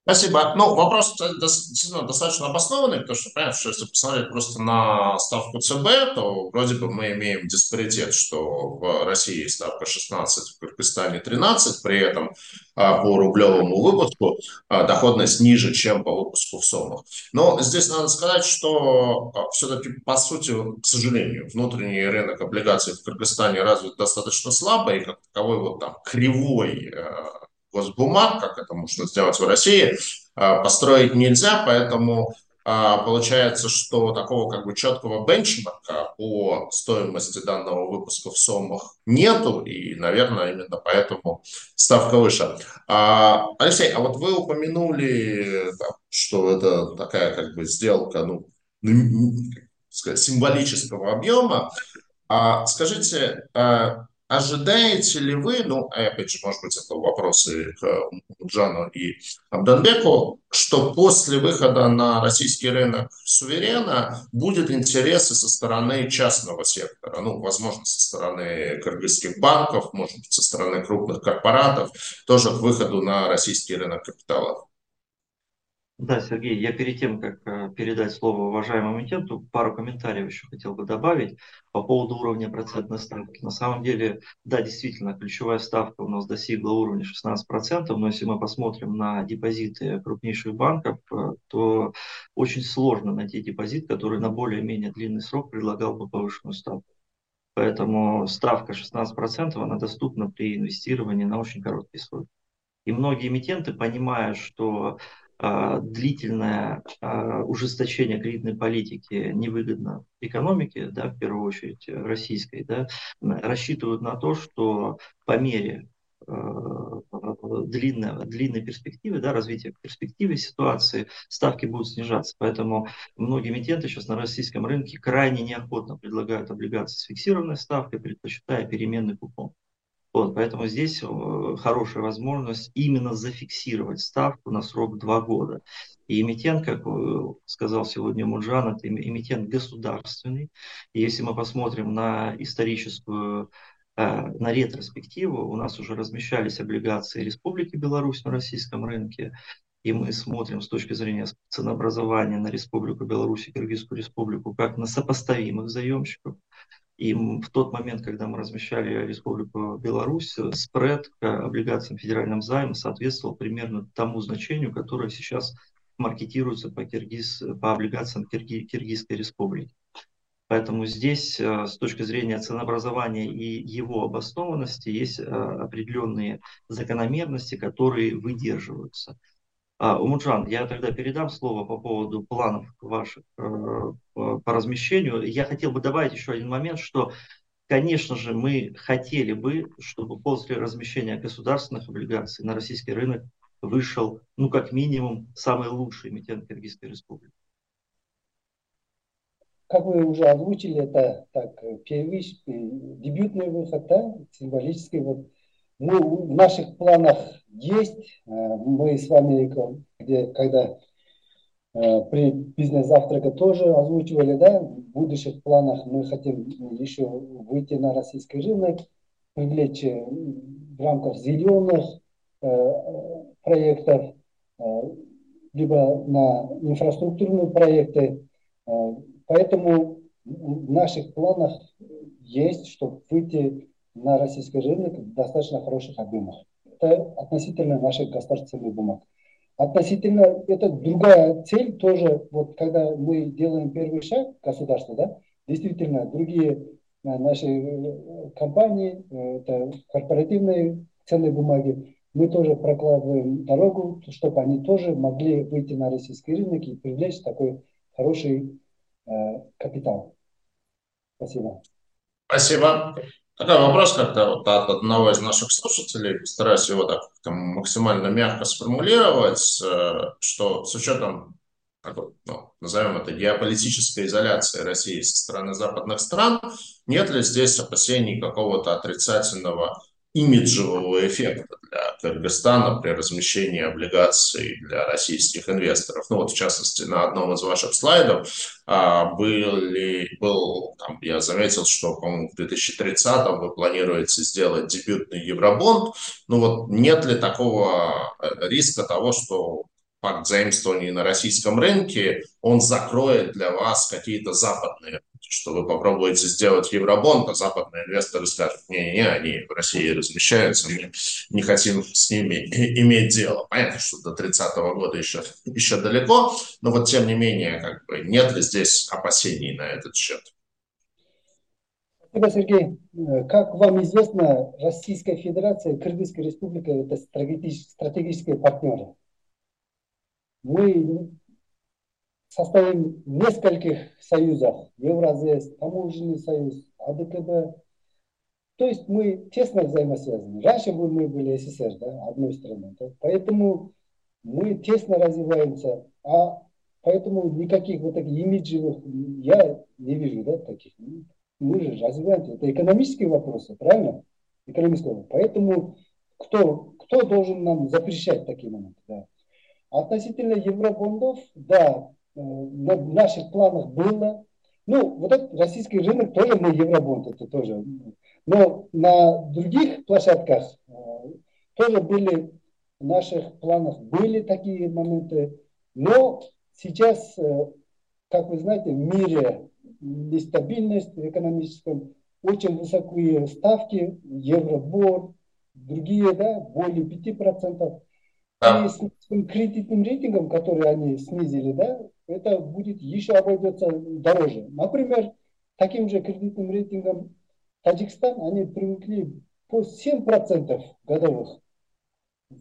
Спасибо. Ну, вопрос достаточно обоснованный, потому что, понимаешь, что если посмотреть просто на ставку ЦБ, то вроде бы мы имеем диспаритет, что в России ставка 16, в Кыргызстане 13, при этом а, по рублевому выпуску а, доходность ниже, чем по выпуску в сомах. Но здесь надо сказать, что а, все-таки, по сути, к сожалению, внутренний рынок облигаций в Кыргызстане развит достаточно слабо, и как таковой вот там кривой госбумаг, как это можно сделать в России, построить нельзя, поэтому получается, что такого как бы четкого бенчмарка по стоимости данного выпуска в сомах нету, и, наверное, именно поэтому ставка выше. Алексей, а вот вы упомянули, что это такая как бы сделка, ну, символического объема. А скажите, а ожидаете ли вы, ну, опять же, может быть, это вопросы к Джану и Абданбеку, что после выхода на российский рынок суверена будет интерес и со стороны частного сектора, ну, возможно, со стороны кыргызских банков, может быть, со стороны крупных корпоратов, тоже к выходу на российский рынок капитала? Да, Сергей, я перед тем, как э, передать слово уважаемому эмитенту, пару комментариев еще хотел бы добавить по поводу уровня процентной ставки. На самом деле, да, действительно, ключевая ставка у нас достигла уровня 16%, но если мы посмотрим на депозиты крупнейших банков, э, то очень сложно найти депозит, который на более-менее длинный срок предлагал бы повышенную ставку. Поэтому ставка 16% она доступна при инвестировании на очень короткий срок. И многие эмитенты, понимая, что длительное а, ужесточение кредитной политики невыгодно экономике, да, в первую очередь российской, да, рассчитывают на то, что по мере а, длинной, длинной перспективы, да, развития перспективы ситуации, ставки будут снижаться. Поэтому многие эмитенты сейчас на российском рынке крайне неохотно предлагают облигации с фиксированной ставкой, предпочитая переменный купон. Вот, поэтому здесь э, хорошая возможность именно зафиксировать ставку на срок 2 года. И эмитент, как сказал сегодня Муджан, это эмитент государственный. И если мы посмотрим на историческую э, на ретроспективу у нас уже размещались облигации Республики Беларусь на российском рынке, и мы смотрим с точки зрения ценообразования на Республику Беларусь и Кыргызскую Республику как на сопоставимых заемщиков. И в тот момент, когда мы размещали Республику Беларусь, спред к облигациям федеральным займом соответствовал примерно тому значению, которое сейчас маркетируется по, Киргиз, по облигациям Кирги, Киргизской Республики. Поэтому здесь э, с точки зрения ценообразования и его обоснованности есть э, определенные закономерности, которые выдерживаются. А, Умуджан, я тогда передам слово по поводу планов ваших э, по размещению. Я хотел бы добавить еще один момент, что, конечно же, мы хотели бы, чтобы после размещения государственных облигаций на российский рынок вышел, ну, как минимум, самый лучший эмитент Киргизской республики. Как вы уже озвучили, это так, первичный, дебютный выход, да, символический вот ну, в наших планах есть. Э, мы с вами, где, когда э, при бизнес-завтраке тоже озвучивали, да, в будущих планах мы хотим еще выйти на российский рынок, привлечь э, в рамках зеленых проектов, либо на инфраструктурные проекты. Поэтому в наших планах есть, чтобы выйти на российский рынок в достаточно хороших объемах. Это относительно наших государственных бумаг. Относительно, это другая цель тоже, вот когда мы делаем первый шаг государства, да, действительно, другие э, наши э, компании, э, это корпоративные ценные бумаги, мы тоже прокладываем дорогу, чтобы они тоже могли выйти на российский рынок и привлечь такой хороший э, капитал. Спасибо. Спасибо. Такой вопрос как-то вот от одного из наших слушателей, постараюсь его так максимально мягко сформулировать, э, что с учетом, ну, назовем это, геополитической изоляции России со стороны западных стран, нет ли здесь опасений какого-то отрицательного имиджевого эффекта для Кыргызстана при размещении облигаций для российских инвесторов. Ну вот, в частности, на одном из ваших слайдов а, были, был, там, я заметил, что, по-моему, в 2030 вы планируете сделать дебютный евробонд. Ну вот, нет ли такого э, риска того, что пакт заимствований на российском рынке, он закроет для вас какие-то западные что вы попробуете сделать евробонд, а западные инвесторы скажут, не-не, они в России размещаются, мы не хотим с ними иметь дело. Понятно, что до 30 -го года еще, еще далеко, но вот тем не менее, как бы, нет ли здесь опасений на этот счет? Спасибо, Сергей. Как вам известно, Российская Федерация и Кыргызская Республика – это стратегические партнеры. Мы в нескольких союзах. Евразес, Таможенный союз, АДКБ. То есть мы тесно взаимосвязаны. Раньше мы были СССР, да, одной страной. Поэтому мы тесно развиваемся. А поэтому никаких вот таких имиджевых я не вижу, да, таких. Мы же развиваемся. Это экономические вопросы, правильно? Экономические. Поэтому кто, кто должен нам запрещать такие моменты? Да? Относительно евробондов, да, э, на наших планах было. Ну, вот этот российский рынок тоже мы евробонд, это тоже. Но на других площадках э, тоже были в наших планах были такие моменты. Но сейчас, э, как вы знаете, в мире нестабильность в экономическом, очень высокие ставки, евробор, другие, да, более 5%. Да. И с кредитным рейтингом, который они снизили, да, это будет еще обойдется дороже. Например, таким же кредитным рейтингом Таджикистан, они привыкли по 7% годовых.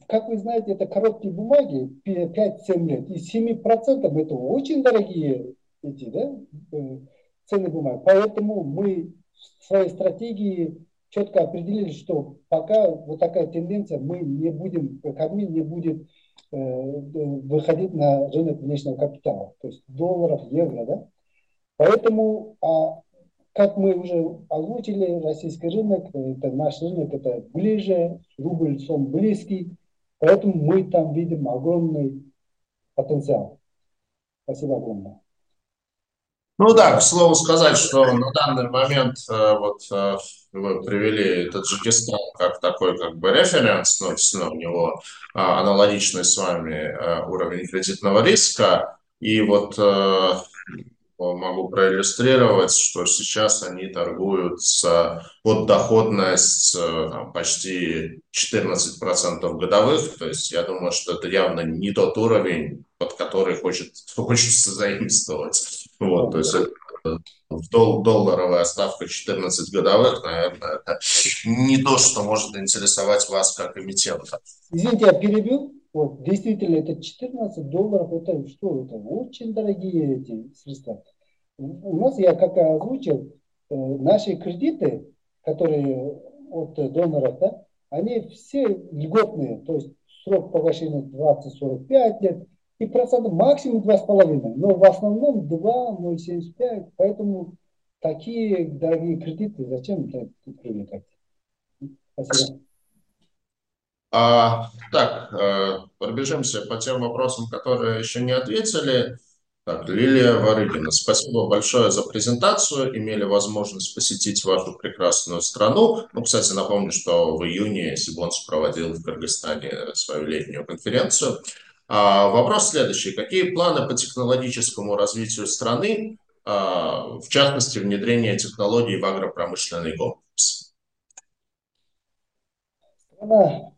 Как вы знаете, это короткие бумаги, 5-7 лет. И 7% это очень дорогие эти, да, э, ценные бумаги. Поэтому мы в своей стратегии четко определили, что пока вот такая тенденция, мы не будем, Кабмин не будет э, выходить на рынок внешнего капитала, то есть долларов, евро, да. Поэтому, а, как мы уже озвучили, российский рынок, это наш рынок, это ближе, рубль сом близкий, поэтому мы там видим огромный потенциал. Спасибо огромное. Ну да, к слову сказать, что на данный момент э, вот э, вы привели Таджикистан как такой как бы референс, ну, действительно у него а, аналогичный с вами э, уровень кредитного риска, и вот могу проиллюстрировать, что сейчас они торгуют с под доходность там, почти 14% годовых. То есть я думаю, что это явно не тот уровень, под который хочет, хочется заимствовать. Вот, то есть это дол долларовая ставка 14 годовых, наверное, это не то, что может интересовать вас как эмитента. Извините, я перебил. Вот, действительно, это 14 долларов, это что, это очень дорогие эти средства. У нас, я как озвучил, э, наши кредиты, которые от доноров, да, они все льготные, то есть срок погашения 20-45 лет, и процентов максимум 2,5, но в основном 2, 0,75, поэтому такие дорогие кредиты зачем привлекать? А, так, э, пробежимся по тем вопросам, которые еще не ответили. Так, Лилия Варыгина, спасибо большое за презентацию. Имели возможность посетить вашу прекрасную страну. Ну, кстати, напомню, что в июне Сибонс проводил в Кыргызстане свою летнюю конференцию. А, вопрос следующий. Какие планы по технологическому развитию страны, а, в частности, внедрение технологий в агропромышленный комплекс? Страна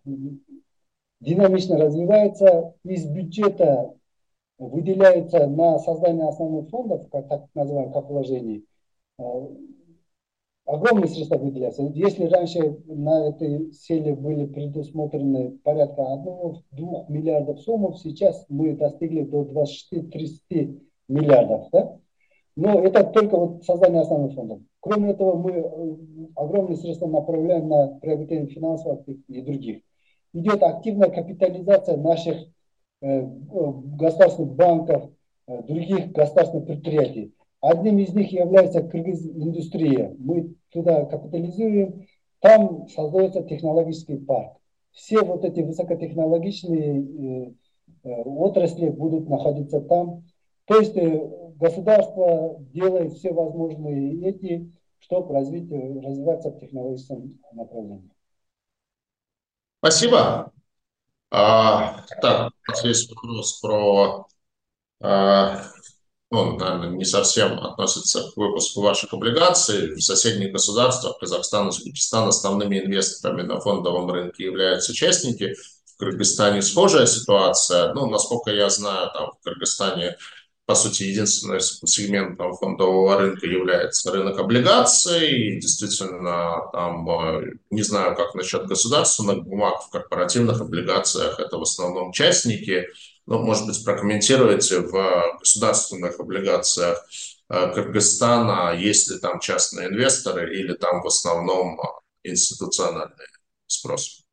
динамично развивается. Из бюджета выделяется на создание основных фондов, как так называемых как вложений, э, огромные средства выделяются. Если раньше на этой селе были предусмотрены порядка 1-2 миллиардов сумм, сейчас мы достигли до 26-30 миллиардов. Да? Но это только вот создание основных фондов. Кроме этого, мы э, огромные средства направляем на приобретение финансовых и других. Идет активная капитализация наших Э, государственных банков, э, других государственных предприятий. Одним из них является Кыргыз-индустрия. Мы туда капитализируем, там создается технологический парк. Все вот эти высокотехнологичные э, отрасли будут находиться там. То есть государство делает все возможные эти, чтобы развить, развиваться в технологическом направлении. Спасибо. А, так, здесь вопрос про, а, ну, наверное, не совсем относится к выпуску ваших облигаций. В соседних государствах Казахстан и Узбекистан основными инвесторами на фондовом рынке являются участники. В Кыргызстане схожая ситуация. Ну, насколько я знаю, там в Кыргызстане по сути, единственным сегментом фондового рынка является рынок облигаций. И действительно, там, э, не знаю, как насчет государственных бумаг, в корпоративных облигациях это в основном частники. Ну, может быть, прокомментируете в государственных облигациях э, Кыргызстана, есть ли там частные инвесторы или там в основном институциональный спрос?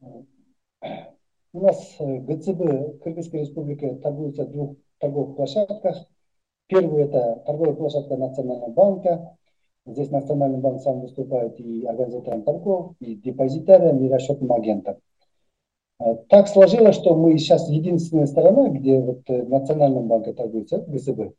У нас э, ГЦБ Кыргызской Республики торгуется в двух торговых площадках. Первый это торговая площадка Национального банка. Здесь Национальный банк сам выступает и организатором торгов, и депозитарием, и расчетным агентом. Э, так сложилось, что мы сейчас единственная сторона, где вот э, Национальный банк торгуется, ГСБ.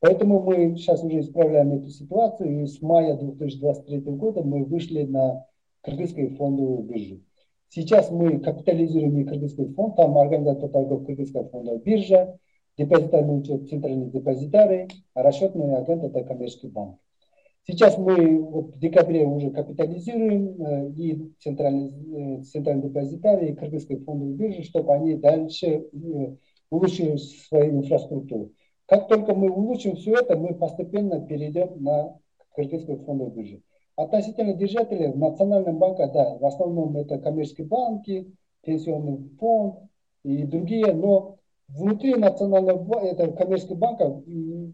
Поэтому мы сейчас уже исправляем эту ситуацию, и с мая 2023 года мы вышли на Кыргызскую фондовую биржу. Сейчас мы капитализируем Кыргызский фонд, там организация торгов Кыргызская фондовая биржа, депозитарный учет центральный депозитарий, а расчетный агент это коммерческий банк. Сейчас мы вот в декабре уже капитализируем э, и центральный, э, центральный депозитарий, и Кыргызской фондовой биржи, чтобы они дальше э, улучшили свою инфраструктуру. Как только мы улучшим все это, мы постепенно перейдем на Кыргызскую фондовую биржу. Относительно держателей, в Национальном банке, да, в основном это коммерческие банки, пенсионный фонд и другие, но внутри национального это коммерческого банка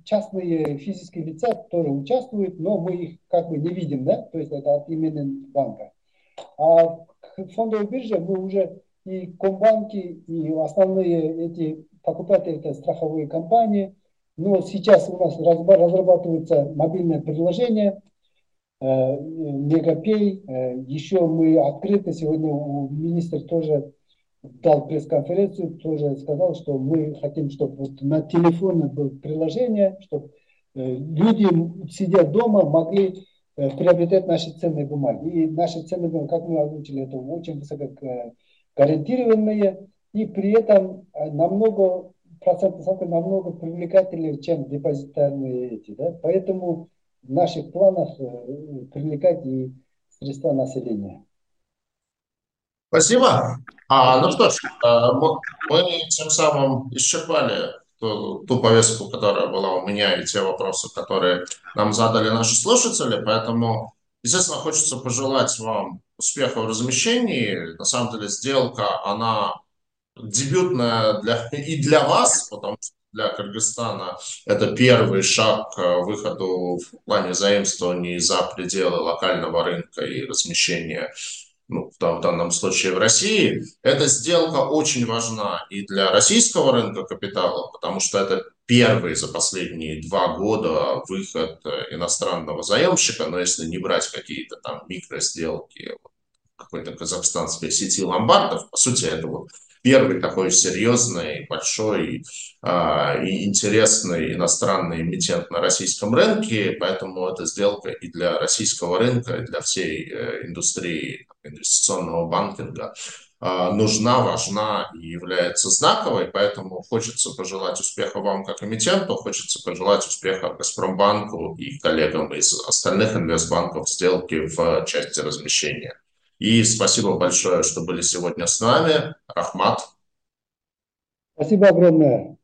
частные физические лица тоже участвуют, но мы их как бы не видим, да, то есть это от имени банка. А в фондовой бирже мы уже и комбанки, и основные эти покупатели это страховые компании, но сейчас у нас разрабатывается мобильное приложение, э, Мегапей. Э, еще мы открыты, сегодня у министра тоже дал пресс-конференцию, тоже сказал, что мы хотим, чтобы вот на телефоне было приложение, чтобы э, люди, сидя дома, могли приобретать наши ценные бумаги. И наши ценные бумаги, как мы озвучили, это очень высоко гарантированные, и при этом намного процентная ставка намного привлекательнее, чем депозитарные эти. Да? Поэтому в наших планах э, привлекать и средства населения. Спасибо. А, ну что ж, э, мы тем самым исчерпали ту, ту повестку, которая была у меня, и те вопросы, которые нам задали наши слушатели. Поэтому, естественно, хочется пожелать вам успеха в размещении. На самом деле, сделка, она дебютная для, и для вас, потому что для Кыргызстана это первый шаг к выходу в плане заимствований за пределы локального рынка и размещения ну, в данном случае в России, эта сделка очень важна и для российского рынка капитала, потому что это первый за последние два года выход иностранного заемщика, но если не брать какие-то там микросделки, какой-то казахстанской сети ломбардов, по сути, это вот первый такой серьезный, большой э, и интересный иностранный эмитент на российском рынке, поэтому эта сделка и для российского рынка, и для всей э, индустрии инвестиционного банкинга э, нужна, важна и является знаковой, поэтому хочется пожелать успеха вам как эмитенту, хочется пожелать успеха Газпромбанку и коллегам из остальных инвестбанков в сделке в части размещения. И спасибо большое, что были сегодня с нами. Рахмат. Спасибо огромное.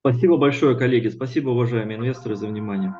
Спасибо большое, коллеги. Спасибо, уважаемые инвесторы, за внимание.